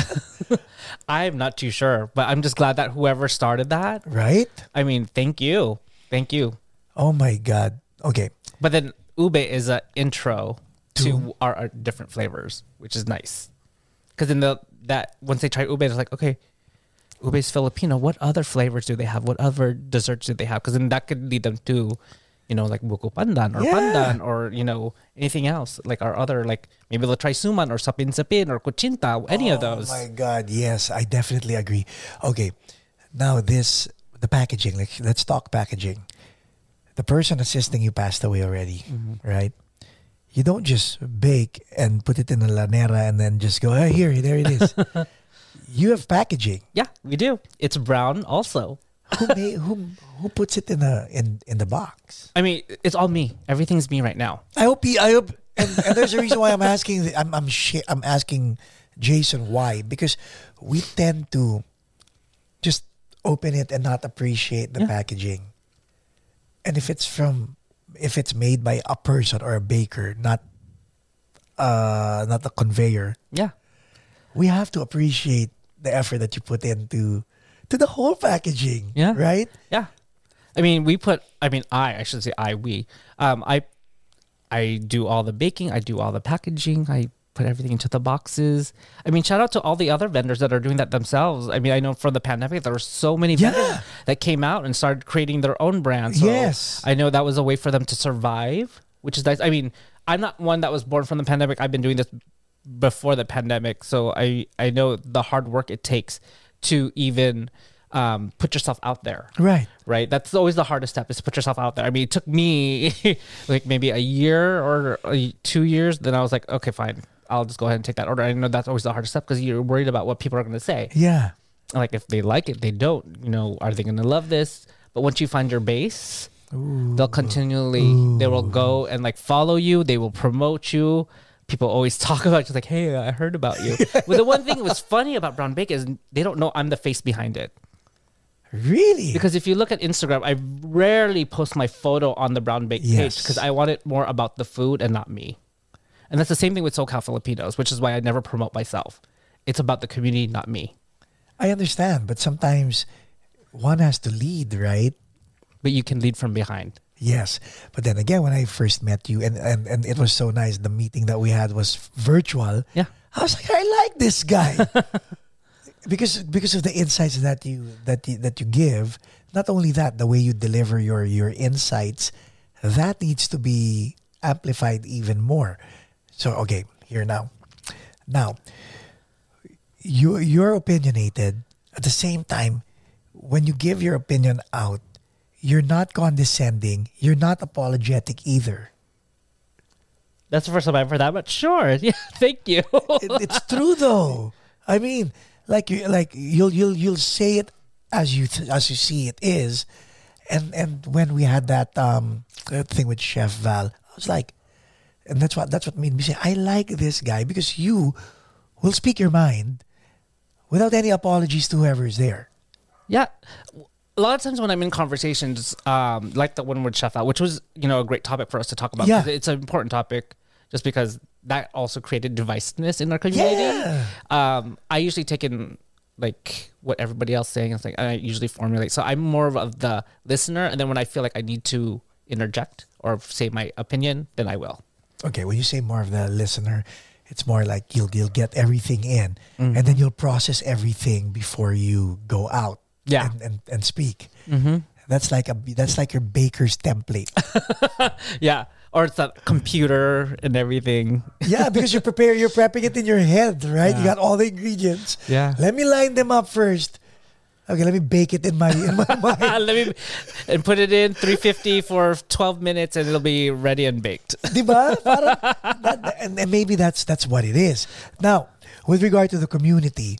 <laughs> I'm not too sure, but I'm just glad that whoever started that. right? I mean, thank you, thank you. Oh my god. Okay, But then ube is an intro to our, our different flavors, which is nice. Because in the that once they try ube, it's like okay, ube is Filipino. What other flavors do they have? What other desserts do they have? Because then that could lead them to, you know, like buko pandan or Yeah. pandan or you know anything else like our other like maybe they'll try suman or sapin sapin or kuchinta, any of those. Oh my god, yes, I definitely agree. Okay, now this the packaging. Like, let's talk packaging. The person assisting you passed away already, Mm-hmm. right? You don't just bake and put it in a lanera and then just go, hey, here, there it is. <laughs> you have packaging. Yeah, we do. It's brown also. Who made, who who puts it in a in in the box? I mean, it's all me. Everything's me right now. I hope he, I hope, and, and there's a reason why I'm asking. I'm I'm shi- I'm asking Jason why because we tend to just open it and not appreciate the Yeah. packaging. And if it's from, if it's made by a person or a baker, not, uh, not a conveyor, Yeah. we have to appreciate the effort that you put into to the whole packaging. Yeah. Right. Yeah. I mean, we put. I mean, I. I should say I. We. Um. I. I do all the baking. I do all the packaging. I put everything into the boxes. I mean, shout out to all the other vendors that are doing that themselves. I mean, I know for the pandemic there were so many Yeah. vendors that came out and started creating their own brands. So Yes. I know that was a way for them to survive, which is nice. I mean, I'm not one that was born from the pandemic. I've been doing this before the pandemic, so I I know the hard work it takes to even um, put yourself out there Right. right? That's always the hardest step is to put yourself out there. I mean, it took me <laughs> like maybe a year or two years. Then I was like, okay, fine. I'll just go ahead and take that order. I know that's always the hardest step because you're worried about what people are going to say. Yeah. Like if they like it, they don't. You know, are they going to love this? But once you find your base, they'll continually they will go and like follow you. They will promote you. people always <laughs> talk about just like, hey, I heard about you. <laughs> but the one thing that was funny about Brown Baked is they don't know I'm the face behind it. Really? Because if you look at Instagram, I rarely post my photo on the Brown Baked page because I want it more about the food and not me. And that's the same thing with SoCal Filipinos, which is why I never promote myself. It's about the community, not me. I understand, but sometimes one has to lead, right? But you can lead from behind. Yes. But then again, when I first met you, and, and, and it was so nice, the meeting that we had was virtual. Yeah. I was like, I like this guy. <laughs> because because of the insights that you that you, that you give. Not only that, the way you deliver your your insights, that needs to be amplified even more. So okay, here now. Now, you you're opinionated. At the same time, when you give your opinion out, you're not condescending. You're not apologetic either. That's the first time I've heard that, but sure. <laughs> Yeah, thank you. It- it's true though. I mean, like you like you'll you'll you'll say it as you th- as you see it is, and and when we had that um thing with Chef Val, I was like, and that's what that's what made me say I like this guy because you will speak your mind without any apologies to whoever is there. Yeah. A lot of times when I'm in conversations, um, like the one with Chef Val, which was, you know, a great topic for us to talk about. Yeah. It's an important topic just because that also created divisiveness in our community. Yeah. Um, I usually take in like what everybody else is saying. It's like I usually formulate. So I'm more of the listener. And then when I feel like I need to interject or say my opinion, then I will. Okay, when you say more of the listener, it's more like you'll you'll get everything in, and then mm-hmm. you'll process everything before you go out. Yeah. and and, and speak. Mm-hmm. That's like a that's like your baker's template. <laughs> Yeah. Or it's that computer and everything. yeah, because you prepare, you're prepping it in your head, right? You got all the ingredients. Yeah. Let me line them up first. Okay, let me bake it in my in my <laughs> mind. Let me and put it in 350 for 12 minutes and it'll be ready and baked. Diba? Parang that, and, and maybe that's that's what it is. Now, with regard to the community,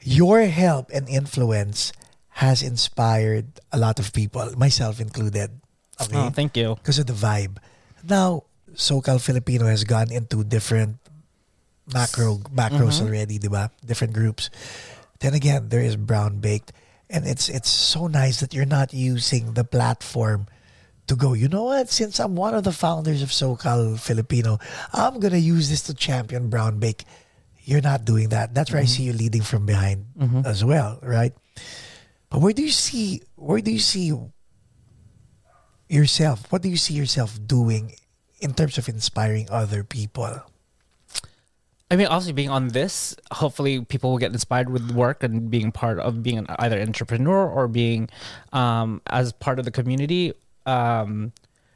your help and influence has inspired a lot of people, myself included. Okay? Oh, thank you. because of the vibe. Now, SoCal Filipino has gone into different macro macros mm-hmm. already, diba? Different groups. Then again, there is brown baked, and it's it's so nice that you're not using the platform to go. You know what? Since I'm one of the founders of SoCal Filipino, I'm gonna use this to champion brown baked. You're not doing that. That's where I mm-hmm. see you leading from behind mm-hmm. as well, right? But where do you see where do you see yourself? What do you see yourself doing in terms of inspiring other people? I mean, obviously, being on this, hopefully, people will get inspired with work and being part of being an, either entrepreneur or being um, as part of the community. Um,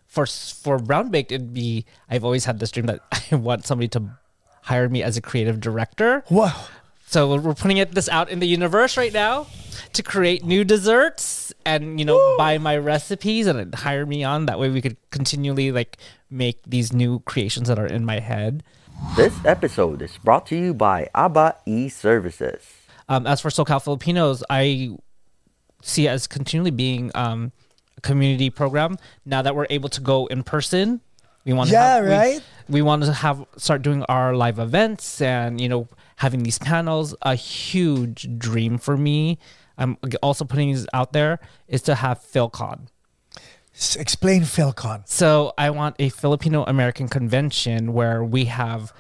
for for Brown Baked, it'd be I've always had this dream that <laughs> I want somebody to hire me as a creative director. Wow. So we're- we're putting it this out in the universe right now to create new desserts and you know buy my recipes and hire me on. That way we could continually like make these new creations that are in my head. This episode is brought to you by ABBA e-Services. Um, as for SoCal Filipinos, I see it as continually being um, a community program. Now that we're able to go in person, we want to Yeah, have, we- right? We, want to have start doing our live events and you know having these panels. A huge dream for me. I'm also putting these out there is to have PhilCon. Explain Philcon. So I want a Filipino American convention where we have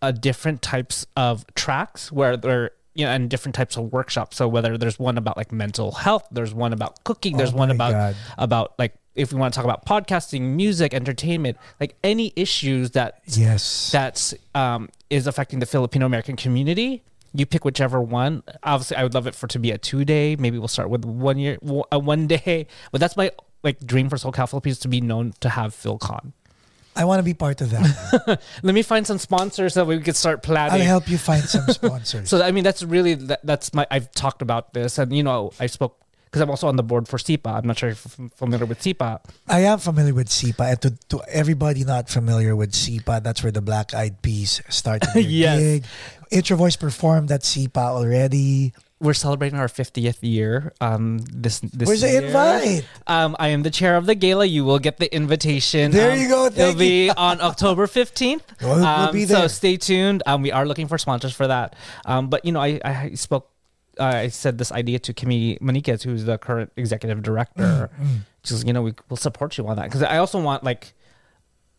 uh, different types of tracks where they're you know and different types of workshops. So whether there's one about like mental health, there's one about cooking, there's Oh one about God. about like if we want to talk about podcasting, music, entertainment, like any issues that Yes. that's um, is affecting the Filipino American community. You pick whichever one. Obviously, I would love it for to be a two day. Maybe we'll start with one year, a one day. But that's my like dream for SoCal Filipinos to be known to have PhilCon. I want to be part of that. <laughs> Let me find some sponsors so we could start planning. I'll help you find some <laughs> sponsors. So I mean, that's really that, that's my. I've talked about this, and you know, I spoke because I'm also on the board for SIPA. I'm not sure if you're familiar with SIPA. I am familiar with SIPA, and to, to everybody not familiar with SIPA, that's where the Black Eyed Peas started <laughs> their Yes. gig. Introvoys performed at SIPA already. We're celebrating our 50th year. Um, this this Where's the invite? Um, I am the chair of the gala. You will get the invitation. There Um, you go. it'll Thank be <laughs> on October 15th. We'll- we'll Um, be So stay tuned. Um, we are looking for sponsors for that. Um, but you know, I, I spoke. Uh, I said this idea to Kimi Maniquez, who's the current executive director. Mm, Just you know, we will support you on that because I also want like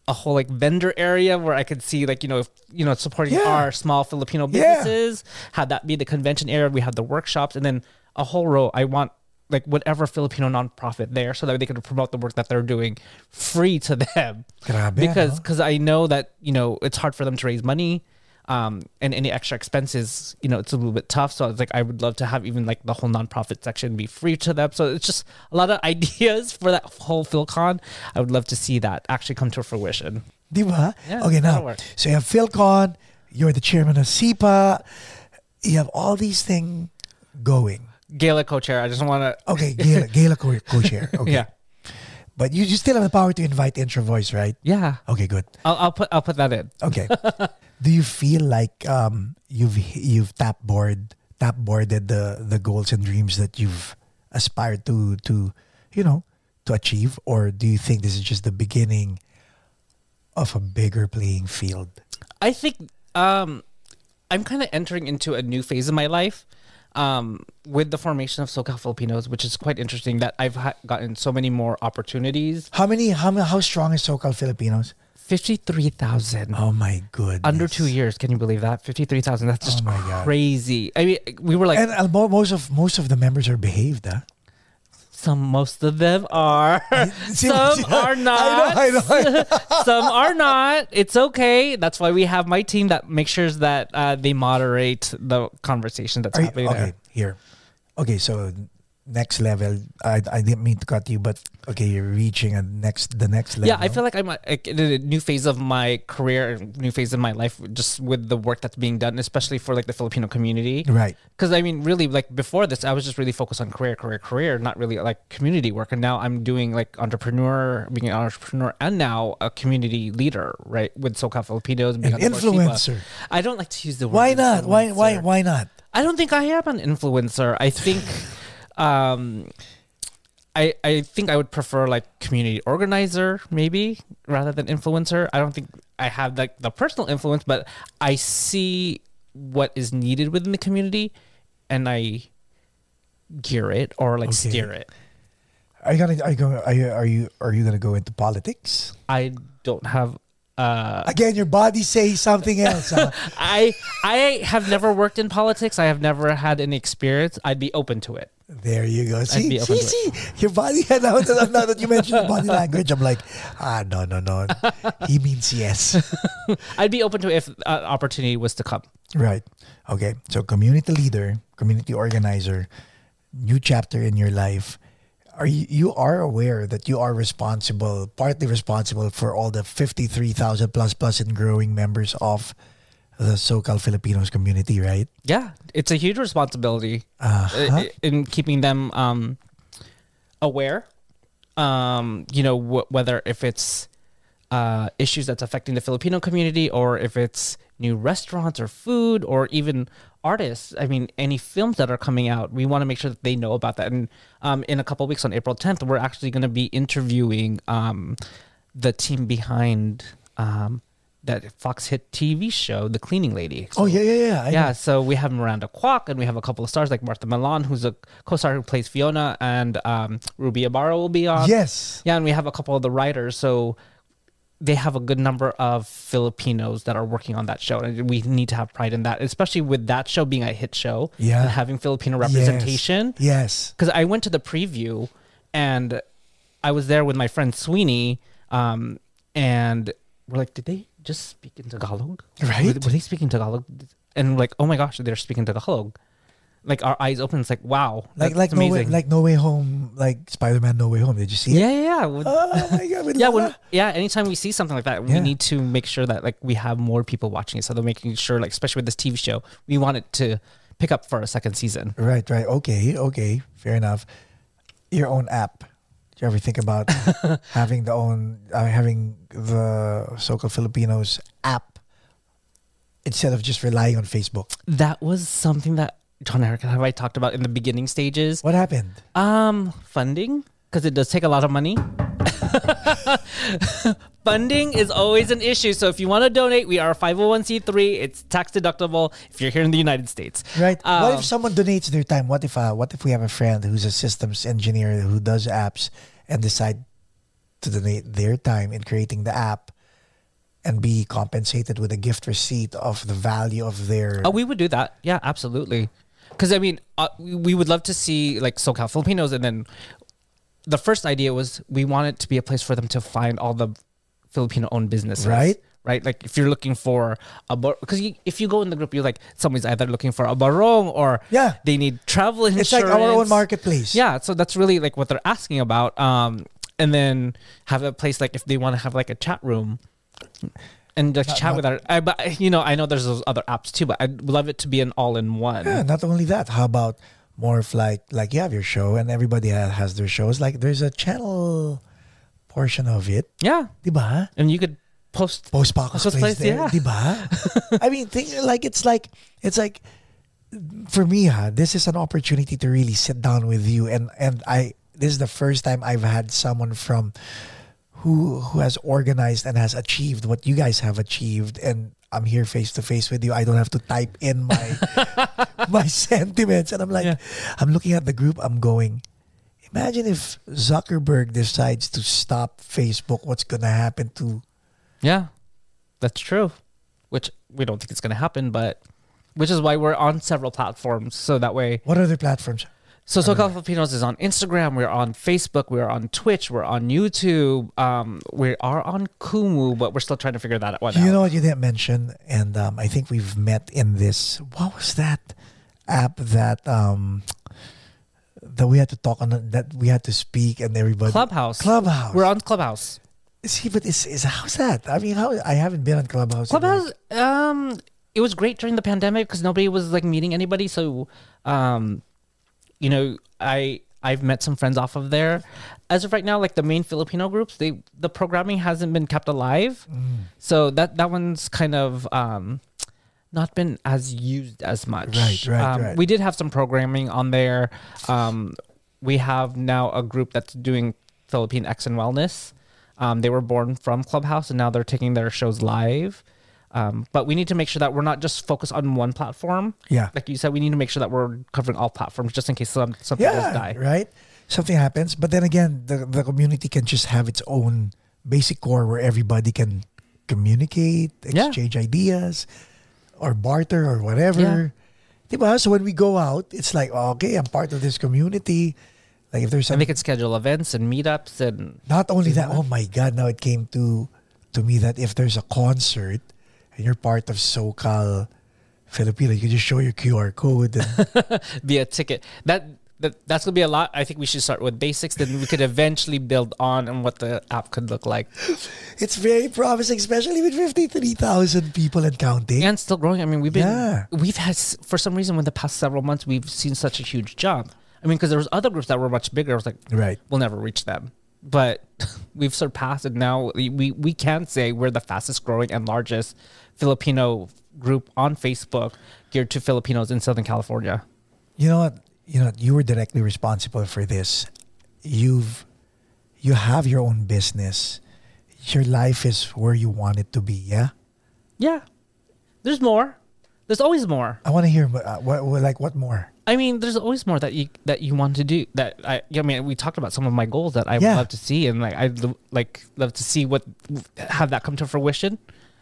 a whole like vendor area where I could see like you know if you know supporting Yeah. our small Filipino Yeah. businesses. Have that be the convention area. We have the workshops and then a whole row. I want like whatever Filipino nonprofit there so that they could promote the work that they're doing free to them. Grabe, because no? because I know that you know it's hard for them to raise money. Um, and any extra expenses, you know, it's a little bit tough. So it's like I would love to have even like the whole nonprofit section be free to them. So it's just a lot of <laughs> ideas for that whole PhilCon. I would love to see that actually come to fruition. Di ba? Yeah, okay, now, so you have PhilCon, you're the chairman of SIPA, you have all these things going. Gala co-chair. I just want to. <laughs> Okay, Gala, Gala co- co-chair. <laughs> Okay. Yeah, But you, you still have the power to invite Introvoys, right? yeah. Okay, good. I'll, I'll put I'll put that in. Okay. Do you feel like um, you've you've tap board tap boarded the the goals and dreams that you've aspired to to you know to achieve, or do you think this is just the beginning of a bigger playing field? I think um, I'm kind of entering into a new phase of my life um, with the formation of SoCal Filipinos, which is quite interesting. That I've ha- gotten so many more opportunities. How many how how strong is SoCal Filipinos? Fifty-three thousand. Oh my goodness! Under two years, can you believe that? Fifty-three thousand. That's just Oh my God. crazy. I mean, we were like And uh, most of most of the members are behaved. Huh? some. Most of them are. <laughs> <laughs> Some are not. I know. I know. I <laughs> know. some are not. It's okay. That's why we have my team that makes sure that uh, they moderate the conversation that's Are you, happening okay, there. here. Okay, so next level. I I didn't mean to cut you, but okay, you're reaching a next the next level. Yeah, I feel like I'm like, in a new phase of my career, a new phase of my life, just with the work that's being done, especially for like the Filipino community. right. Because I mean, really, like before this, I was just really focused on career, career, career, not really like community work. And now I'm doing like entrepreneur, being an entrepreneur, and now a community leader, right? With SoCal Filipinos, being An on the board of influencer. I don't like to use the word. Why not? Why why why not? I don't think I am an influencer. I think, <laughs> um, I I think I would prefer like community organizer maybe rather than influencer. I don't think I have like the personal influence, but I see what is needed within the community, and I gear it or like Okay. steer it. Are you gonna are you going are you are you are you gonna go into politics? I don't have. Uh, Again, your body says something else. huh? <laughs> I I have never worked in politics. I have never had any experience. I'd be open to it. There you go. See, see, see, your body. Now, that- now that you mentioned body language, I'm like, ah, no, no, no. He <laughs> means yes. <laughs> I'd be open to if an opportunity was to come. Right. Okay. So community leader, community organizer, new chapter in your life. Are you you are aware that you are responsible, partly responsible for all the fifty three thousand plus plus and growing members of the SoCal Filipinos community, right? Yeah, it's a huge responsibility Uh-huh. uh, in keeping them um, aware. Um, you know, wh- whether if it's uh, issues that's affecting the Filipino community, or if it's new restaurants or food, or even artists. I mean, any films that are coming out, we want to make sure that they know about that. And um, in a couple of weeks on April 10th, we're actually going to be interviewing um, the team behind um, that Fox hit TV show, The Cleaning Lady. Oh yeah, yeah, yeah. I Yeah, know. so we have Miranda Kwok and we have a couple of stars like Martha Millan, who's a co-star who plays Fiona, and um, Ruby Ibarra will be on. Yes. Yeah, and we have a couple of the writers, so they have a good number of Filipinos that are working on that show, and we need to have pride in that, especially with that show being a hit show Yeah. and having Filipino representation. Yes. Because I went to the preview, and I was there with my friend Sweeney, um, and we're like, did they just speak in Tagalog? Right. Were, were they speaking Tagalog? And like, oh my gosh, they're speaking Tagalog. Like our eyes open. It's like, wow, Like like no way, like No Way Home, like Spider Man No Way Home. Did you see it? yeah, yeah, yeah. <laughs> Oh my god. <laughs> yeah, when, yeah. Anytime we see something like that, we need to make sure that like we have more people watching it. So they're making sure, like especially with this TV show, we want it to pick up for a second season. Right, right. Okay, okay. Fair enough. Your own app. Do you ever think about <laughs> having the own, uh, having the SoCal Filipinos app instead of just relying on Facebook? That was something that John Eric, have I talked about in the beginning stages? What happened? Um, funding because it does take a lot of money. <laughs> funding is always an issue. So if you want to donate, we are a 501c3. It's tax deductible if you're here in the United States. Right. what Um, if someone donates their time? What if uh, what if we have a friend who's a systems engineer who does apps and decide to donate their time in creating the app and be compensated with a gift receipt of the value of their Oh, we would do that. Yeah, absolutely. Because I mean, uh, we we would love to see like SoCal Filipinos, and then the first idea was we want it to be a place for them to find all the Filipino-owned businesses. Right. Right. Like if you're looking for a bar, because you, if you go in the group, you're like somebody's either looking for a barong or Yeah. they need travel insurance. It's like our own marketplace. Yeah, so that's really like what they're asking about. Um, and then have a place like if they want to have like a chat room and just chat not- with our. I, but you know, I know there's those other apps too, but I'd love it to be an all-in-one. Yeah, not only that, how about more of like like you have your show and everybody has their shows. Like there's a channel portion of it, Yeah, di ba? and you could post. Post Pacos Post place, place, there, yeah. di ba? <laughs> I mean, think, like it's like it's like for me, ha, this is an opportunity to really sit down with you and and I this is the first time I've had someone from who who has organized and has achieved what you guys have achieved and I'm here face to face with you. I don't have to type in my <laughs> my sentiments and I'm like Yeah. I'm looking at the group I'm going Imagine if Zuckerberg decides to stop Facebook, what's going to happen to Yeah, that's true. Which we don't think it's going to happen, but which is why we're on several platforms. So that way, what other platforms? So SoCal Filipinos is on Instagram. We're on Facebook. We're on Twitch. We're on YouTube. Um, we are on Kumu, but we're still trying to figure that one You out. know what you didn't mention, and um, I think we've met in this. What was that app that um that we had to talk on? That we had to speak, and everybody Clubhouse. Clubhouse. We're on Clubhouse. See, but is is how's that? I mean, how I haven't been on Clubhouse. Clubhouse. Um, it was great during the pandemic because nobody was like meeting anybody. So, um, you know, I I've met some friends off of there. As of right now, like the main Filipino groups, they the programming hasn't been kept alive. Mm. So that that one's kind of um, not been as used as much. Right, right, um, right. We did have some programming on there. Um, we have now a group that's doing Philippine X and Wellness. Um, they were born from Clubhouse, and now they're taking their shows live. Um, but we need to make sure that we're not just focused on one platform. Yeah. Like you said, we need to make sure that we're covering all platforms just in case some, something does yeah, die. right. Something happens, but then again, the the community can just have its own basic core where everybody can communicate, Yeah. exchange ideas, or barter or whatever. Yeah. Diba? So when we go out, it's like, oh, okay, I'm part of this community. Like if there's some And they could schedule events and meetups and Not only that, oh my God, now it came to to me that if there's a concert and you're part of SoCal Filipino, you can just show your QR code and <laughs> be a ticket. That that that's gonna be a lot. I think we should start with basics. Then we could eventually build on and what the app could look like. it's very promising, especially with 53,000 people and counting. And still growing. I mean, we've been Yeah. we've had for some reason in the past several months we've seen such a huge jump. I mean, because there was other groups that were much bigger. I was like, Right. we'll never reach them. But <laughs> we've surpassed it now. We we can say we're the fastest growing and largest Filipino group on Facebook geared to Filipinos in Southern California. You know what? You know, you were directly responsible for this. You've you have your own business. Your life is where you want it to be, yeah? Yeah, there's more. There's always more. I want to hear uh, what, what like what more? I mean, there's always more that you that you want to do. That I, I mean, we talked about some of my goals that I Yeah. love to see, and like I'd lo- like love to see what have that come to fruition.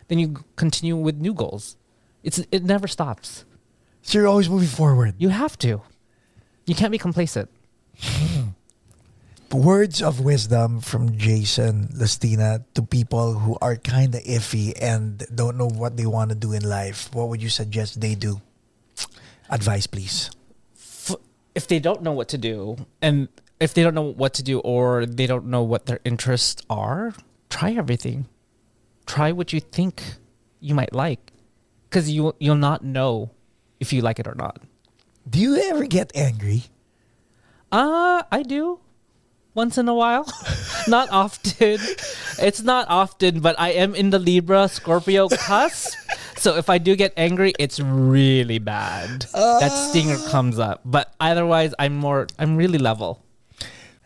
Then you continue with new goals. It's it never stops. So you're always moving forward. You have to. You can't be complacent. Hmm. words of wisdom from Jason Lustina to people who are kind of iffy and don't know what they want to do in life. What would you suggest they do? Advice, please. If they don't know what to do, and if they don't know what to do, or they don't know what their interests are, try everything. Try what you think you might like, because you you'll not know if you like it or not. Do you ever get angry? Uh, I do. Once in a while. <laughs> not often. It's not often, but I am in the Libra Scorpio cusp. So if I do get angry, it's really bad. that stinger comes up. But otherwise, I'm more. I'm really level.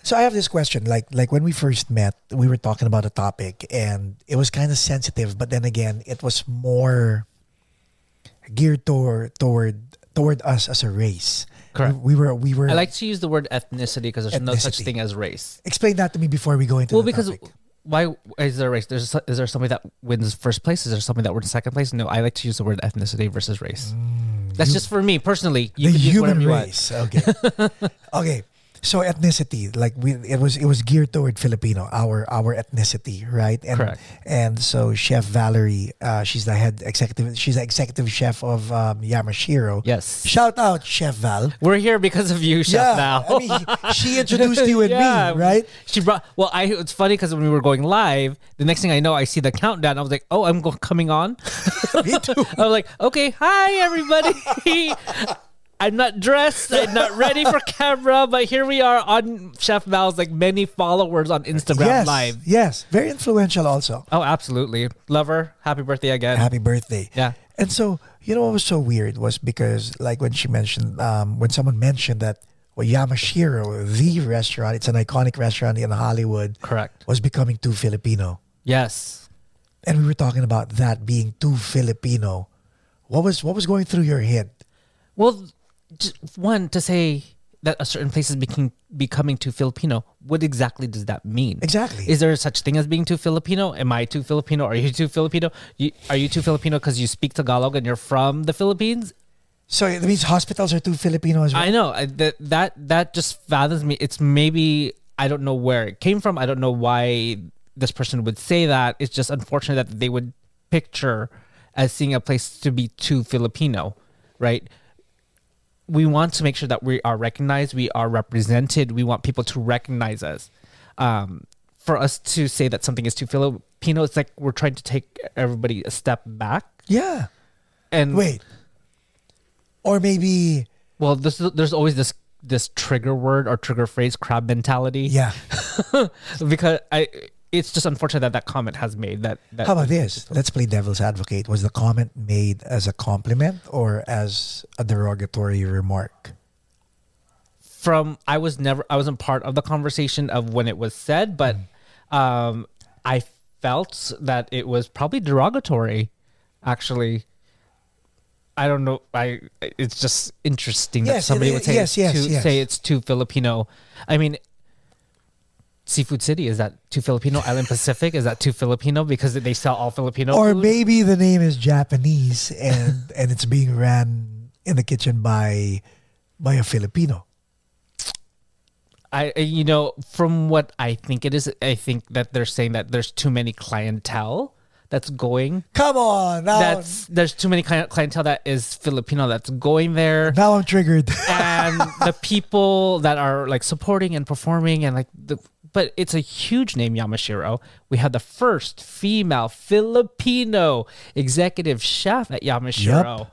So I have this question. Like like when we first met, we were talking about a topic and it was kind of sensitive, but then again, it was more geared toward toward toward us as a race. Correct. We, we were we were I like to use the word ethnicity because there's no such Ethnicity. thing as race. explain that to me before we go into Well, the because topic. why is there a race? There's is there somebody that wins first place? Is there somebody that wins second place? No, I like to use the word ethnicity versus race. That's just for me personally. You Mm, the can use whatever human you want. race. Okay. <laughs> okay. So ethnicity, like we, it was, it was geared toward Filipino, our our ethnicity, right? And Correct. and so Chef Valerie, uh, she's the head executive. She's the executive chef of um, Yamashiro. Yes. Shout out, Chef Val. We're here because of you, Chef yeah. Val. I mean, she introduced you and <laughs> Yeah. me, right? She brought. Well, I. It's funny because when we were going live, the next thing I know, I see the countdown. I was like, "Oh, I'm go- coming on." <laughs> me too. <laughs> I was like, "Okay, hi everybody." I'm not dressed. I'm not ready for <laughs> camera, but here we are on Chef Val's like many followers on Instagram yes. Live. Yes. Very influential also. Oh, absolutely. Lover. Happy birthday again. Happy birthday. Yeah. And so, you know what was so weird was because, like, when she mentioned, um, when someone mentioned that well, Yamashiro, the restaurant, it's an iconic restaurant in Hollywood, Correct. was becoming too Filipino. Yes. And we were talking about that being too Filipino. What was what was going through your head? Well, just one to say that a certain place is becoming becoming too Filipino. What exactly does that mean? Exactly. Is there such thing as being too Filipino? Am I too Filipino? Are you too Filipino? You, are you too Filipino because you speak Tagalog and you're from the Philippines? So that means hospitals are too Filipino as well. I know that that that just fathoms me. It's maybe I don't know where it came from. I don't know why this person would say that. It's just unfortunate that they would picture as seeing a place to be too Filipino, right? We want to make sure that we are recognized, we are represented. We want people to recognize us. Um, for us to say that something is too Filipino, it's like we're trying to take everybody a step back. yeah. And Wait. Or maybe, well, this, there's always this this trigger word or trigger phrase, crab mentality. yeah. <laughs> because I it's just unfortunate that that comment has made that. that How about this? Let's play devil's advocate. Was the comment made as a compliment or as a derogatory remark? From I was never I wasn't part of the conversation of when it was said, but um, I felt that it was probably derogatory. Actually, I don't know. I it's just interesting that somebody it- would say yes, yes, too, yes. say it's too Filipino. I mean. Seafood City is that too Filipino? Island Pacific is that too Filipino because they sell all Filipino or food? maybe the name is Japanese and <laughs> and it's being ran in the kitchen by by a Filipino. I, you know, from what I think it is, I think that they're saying that there's too many clientele that's going. Come on, now That's there's too many clientele that is Filipino that's going there, now I'm triggered. and <laughs> the people that are like supporting and performing and like the. But it's a huge name, Yamashiro. We had the first female Filipino executive chef at Yamashiro.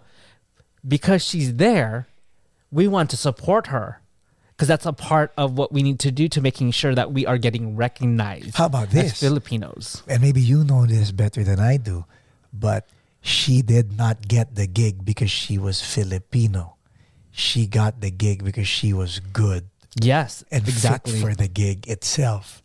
Because she's there, we want to support her because that's a part of what we need to do to making sure that we are getting recognized. How about as this? Filipinos? and maybe you know this better than I do, but she did not get the gig because she was Filipino. She got the gig because she was good Yes, and exactly. fit for the gig itself.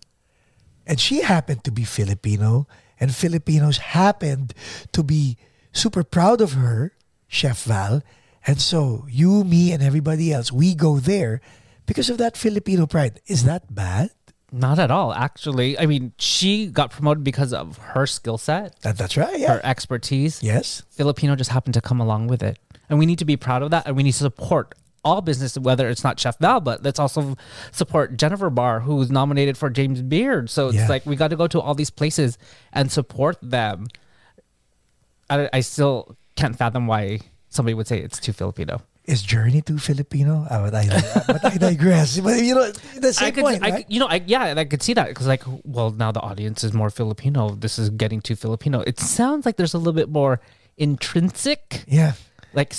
And she happened to be Filipino, and Filipinos happened to be super proud of her, Chef Val. And so you, me, and everybody else, we go there because of that Filipino pride. Is that bad? Not at all, actually. I mean, she got promoted because of her skill set, That, that's right. Yeah. her expertise. Yes. Filipino just happened to come along with it. And we need to be proud of that and we need to support all business, whether it's not Chef Val, but let's also support Jennifer Barr, who's nominated for James Beard. So it's Yeah. like we got to go to all these places and support them. I, I still can't fathom why somebody would say it's too Filipino. Is Journey too Filipino? I would, I, but I digress. But you know, the same I could, point, I right? you know, I, yeah, I could see that because, like, well, now the audience is more Filipino. This is getting too Filipino. It sounds like there's a little bit more intrinsic, yeah. like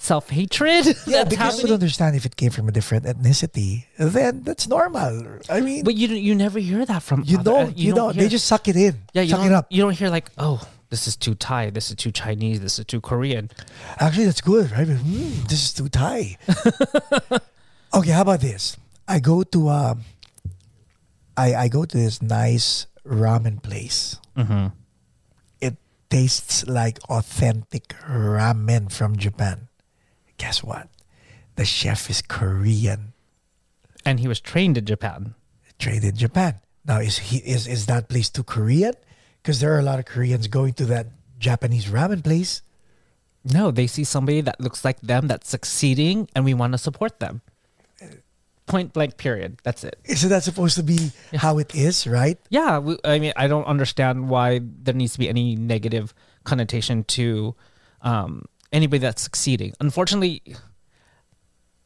self hatred. <laughs> Yeah, because you would understand if it came from a different ethnicity, then that's normal. I mean, But you you never hear that from you other- don't, you, don't. hear- They just suck it in. yeah, you suck don't, it up. You don't hear like, oh, this is too Thai, this is too Chinese, this is too Korean. Actually, that's good, right? Mm, this is too Thai. <laughs> okay, how about this? I go to um, I I go to this nice ramen place. Mm-hmm. It tastes like authentic ramen from Japan. Guess what? The chef is Korean, And he was trained in Japan. trained in Japan. Now, is he is is that place too Korean? Because there are a lot of Koreans going to that Japanese ramen place. No, they see somebody that looks like them that's succeeding and we want to support them. Point blank, period. That's it. Isn't that supposed to be how it is, right? Yeah, we, I mean, I don't understand why there needs to be any negative connotation to um, anybody that's succeeding. Unfortunately,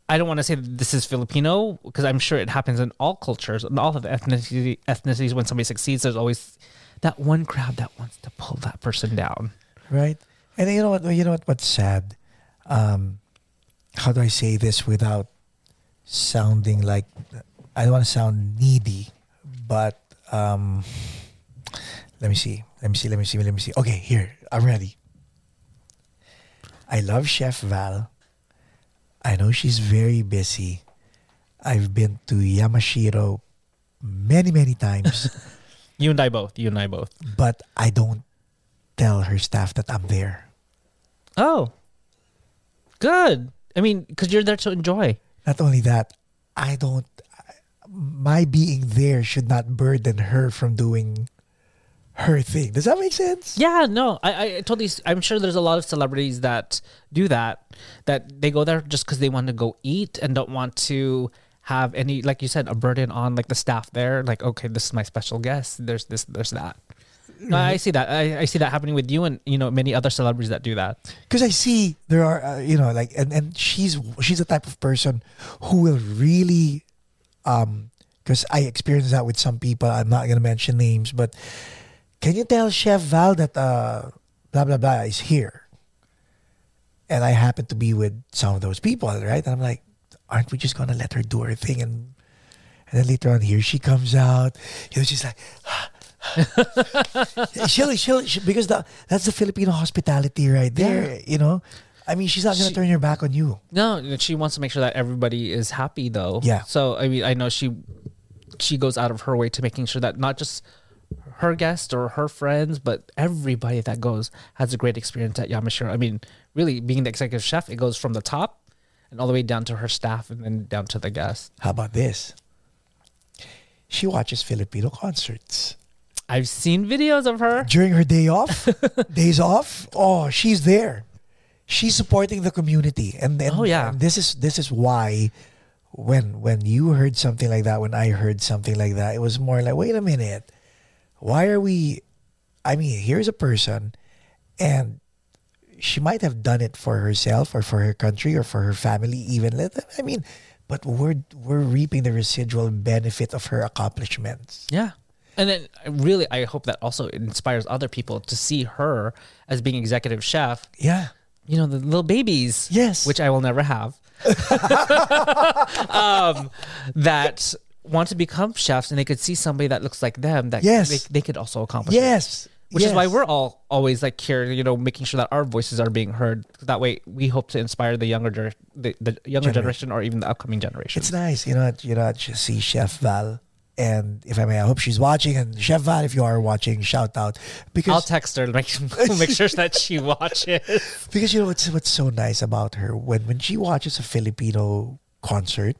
I don't want to say that this is Filipino because I'm sure it happens in all cultures and all of the ethnicity, ethnicities. When somebody succeeds, there's always that one crowd that wants to pull that person down. right? And you know what? You know what? What's sad? Um, how do I say this without sounding like I don't want to sound needy, but um, let me see. Let me see. Let me see. Let me see. Okay, here I'm ready. I love Chef Val. I know she's very busy. I've been to Yamashiro many, many times, <laughs> You and I both. You and I both. but I don't tell her staff that I'm there. Oh, good. I mean, because you're there to enjoy. Not only that, I don't. My being there should not burden her from doing her thing. Does that make sense? Yeah, no, I, I totally. I'm sure there's a lot of celebrities that do that. That they go there just because they want to go eat and don't want to have any, like you said, a burden on like the staff there. Like, okay, this is my special guest. There's this, there's that. No, I see that. I, I see that happening with you and you know many other celebrities that do that. Because I see there are, uh, you know, like, and and she's she's the type of person who will really, um, because I experienced that with some people. I'm not gonna mention names, but can you tell Chef Val that uh, blah blah blah is here? And I happen to be with some of those people, right? And I'm like, aren't we just gonna let her do her thing? And and then later on, here she comes out. You know, she's like. <gasps> she'll, she'll, she because the, that's the Filipino hospitality right there. You know, I mean, she's not gonna She- turn her back on you. No, she wants to make sure that everybody is happy though. Yeah. So I mean, I know she she goes out of her way to making sure that not just her guests or her friends, but everybody that goes has a great experience at Yamashiro. I mean, really being the executive chef, it goes from the top and all the way down to her staff and then down to the guests. How about this? She watches Filipino concerts I've seen videos of her. during her day off, <laughs> days off. Oh, she's there. She's supporting the community, and, and Oh, yeah. and this is this is why when when you heard something like that, when I heard something like that, it was more like, wait a minute, why are we? I mean, here's a person, and she might have done it for herself or for her country or for her family, even. Let I mean, but we're we're reaping the residual benefit of her accomplishments. Yeah. And then really, I hope that also inspires other people to see her as being executive chef Yeah. you know the little babies Yes. which i will never have <laughs> um, that want to become chefs and they could see somebody that looks like them that Yes. they, they could also accomplish it. Yes. which is why we're all always like here you know making sure that our voices are being heard that way we hope to inspire the younger ger- the, the younger Generation. generation or even the upcoming generation It's nice, you know. You know, to see Chef Val, and if I may, I hope she's watching. And Chef Val, if you are watching, shout out because i'll text her make, <laughs> make sure that she <laughs> watches because you know what's what's so nice about her when when she watches a Filipino concert,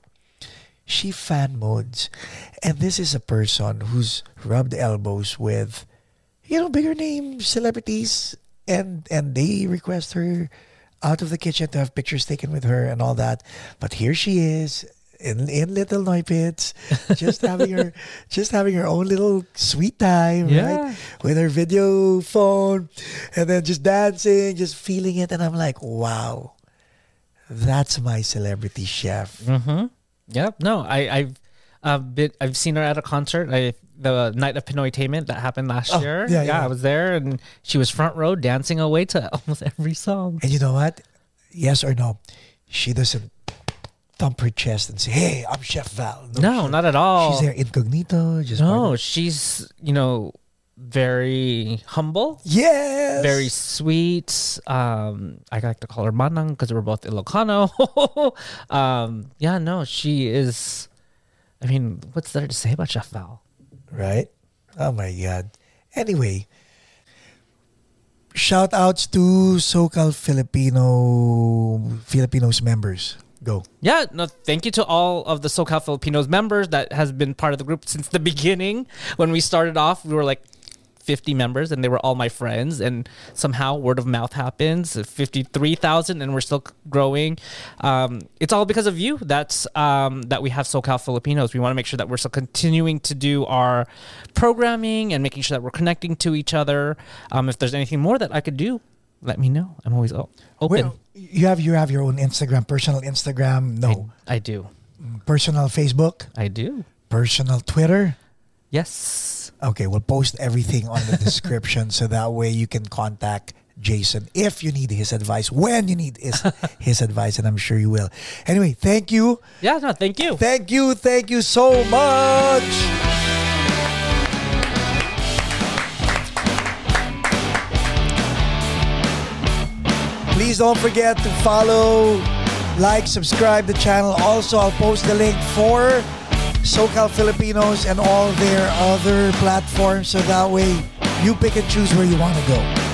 she fan modes, and this is a person who's rubbed elbows with, you know, bigger name celebrities, and and they request her out of the kitchen to have pictures taken with her and all that. But here she is in in Little Neupitz, <laughs> just having her just having her own little sweet time, Yeah. right? With her video phone and then just dancing, just feeling it. And I'm like, wow. That's my celebrity chef. Mm-hmm. Yep. No, I, I've uh, been, I've seen her at a concert. I the night of Pinoytainment that happened last Oh, year. yeah, yeah. I was there, and she was front row dancing away to <laughs> almost every song. And you know what? Yes or no? She doesn't thump her chest and say, "Hey, I'm Chef Val." No, she- not at all. She's there incognito, just No, she's you know very humble, Yes. very sweet. Um, I like to call her Manang because we're both Ilocano. <laughs> um, yeah, no, she is. I mean, what's there to say about Chef Val? right? Oh my god. Anyway, shout outs to SoCal Filipino Filipinos members. Go. Yeah, no, thank you to all of the SoCal Filipinos members that has been part of the group since the beginning. When we started off, we were like 50 members and they were all my friends and somehow word of mouth happens 53,000 and we're still growing. Um, it's all because of you. That's um, that we have SoCal Filipinos. We want to make sure that we're still continuing to do our programming and making sure that we're connecting to each other. Um, if there's anything more that I could do let me know. I'm always open. Well, you have you have your own Instagram, personal Instagram, no. I do. Personal Facebook, I do. Personal Twitter. Yes Okay, we'll post everything on the <laughs> description so that way you can contact Jason if you need his advice, when you need his, <laughs> his advice, and I'm sure you will. Anyway, thank you. yeah no thank you Thank you. Thank you so much. Please don't forget to follow, like, subscribe the channel. Also, I'll post the link for SoCal Filipinos and all their other platforms so that way you pick and choose where you want to go.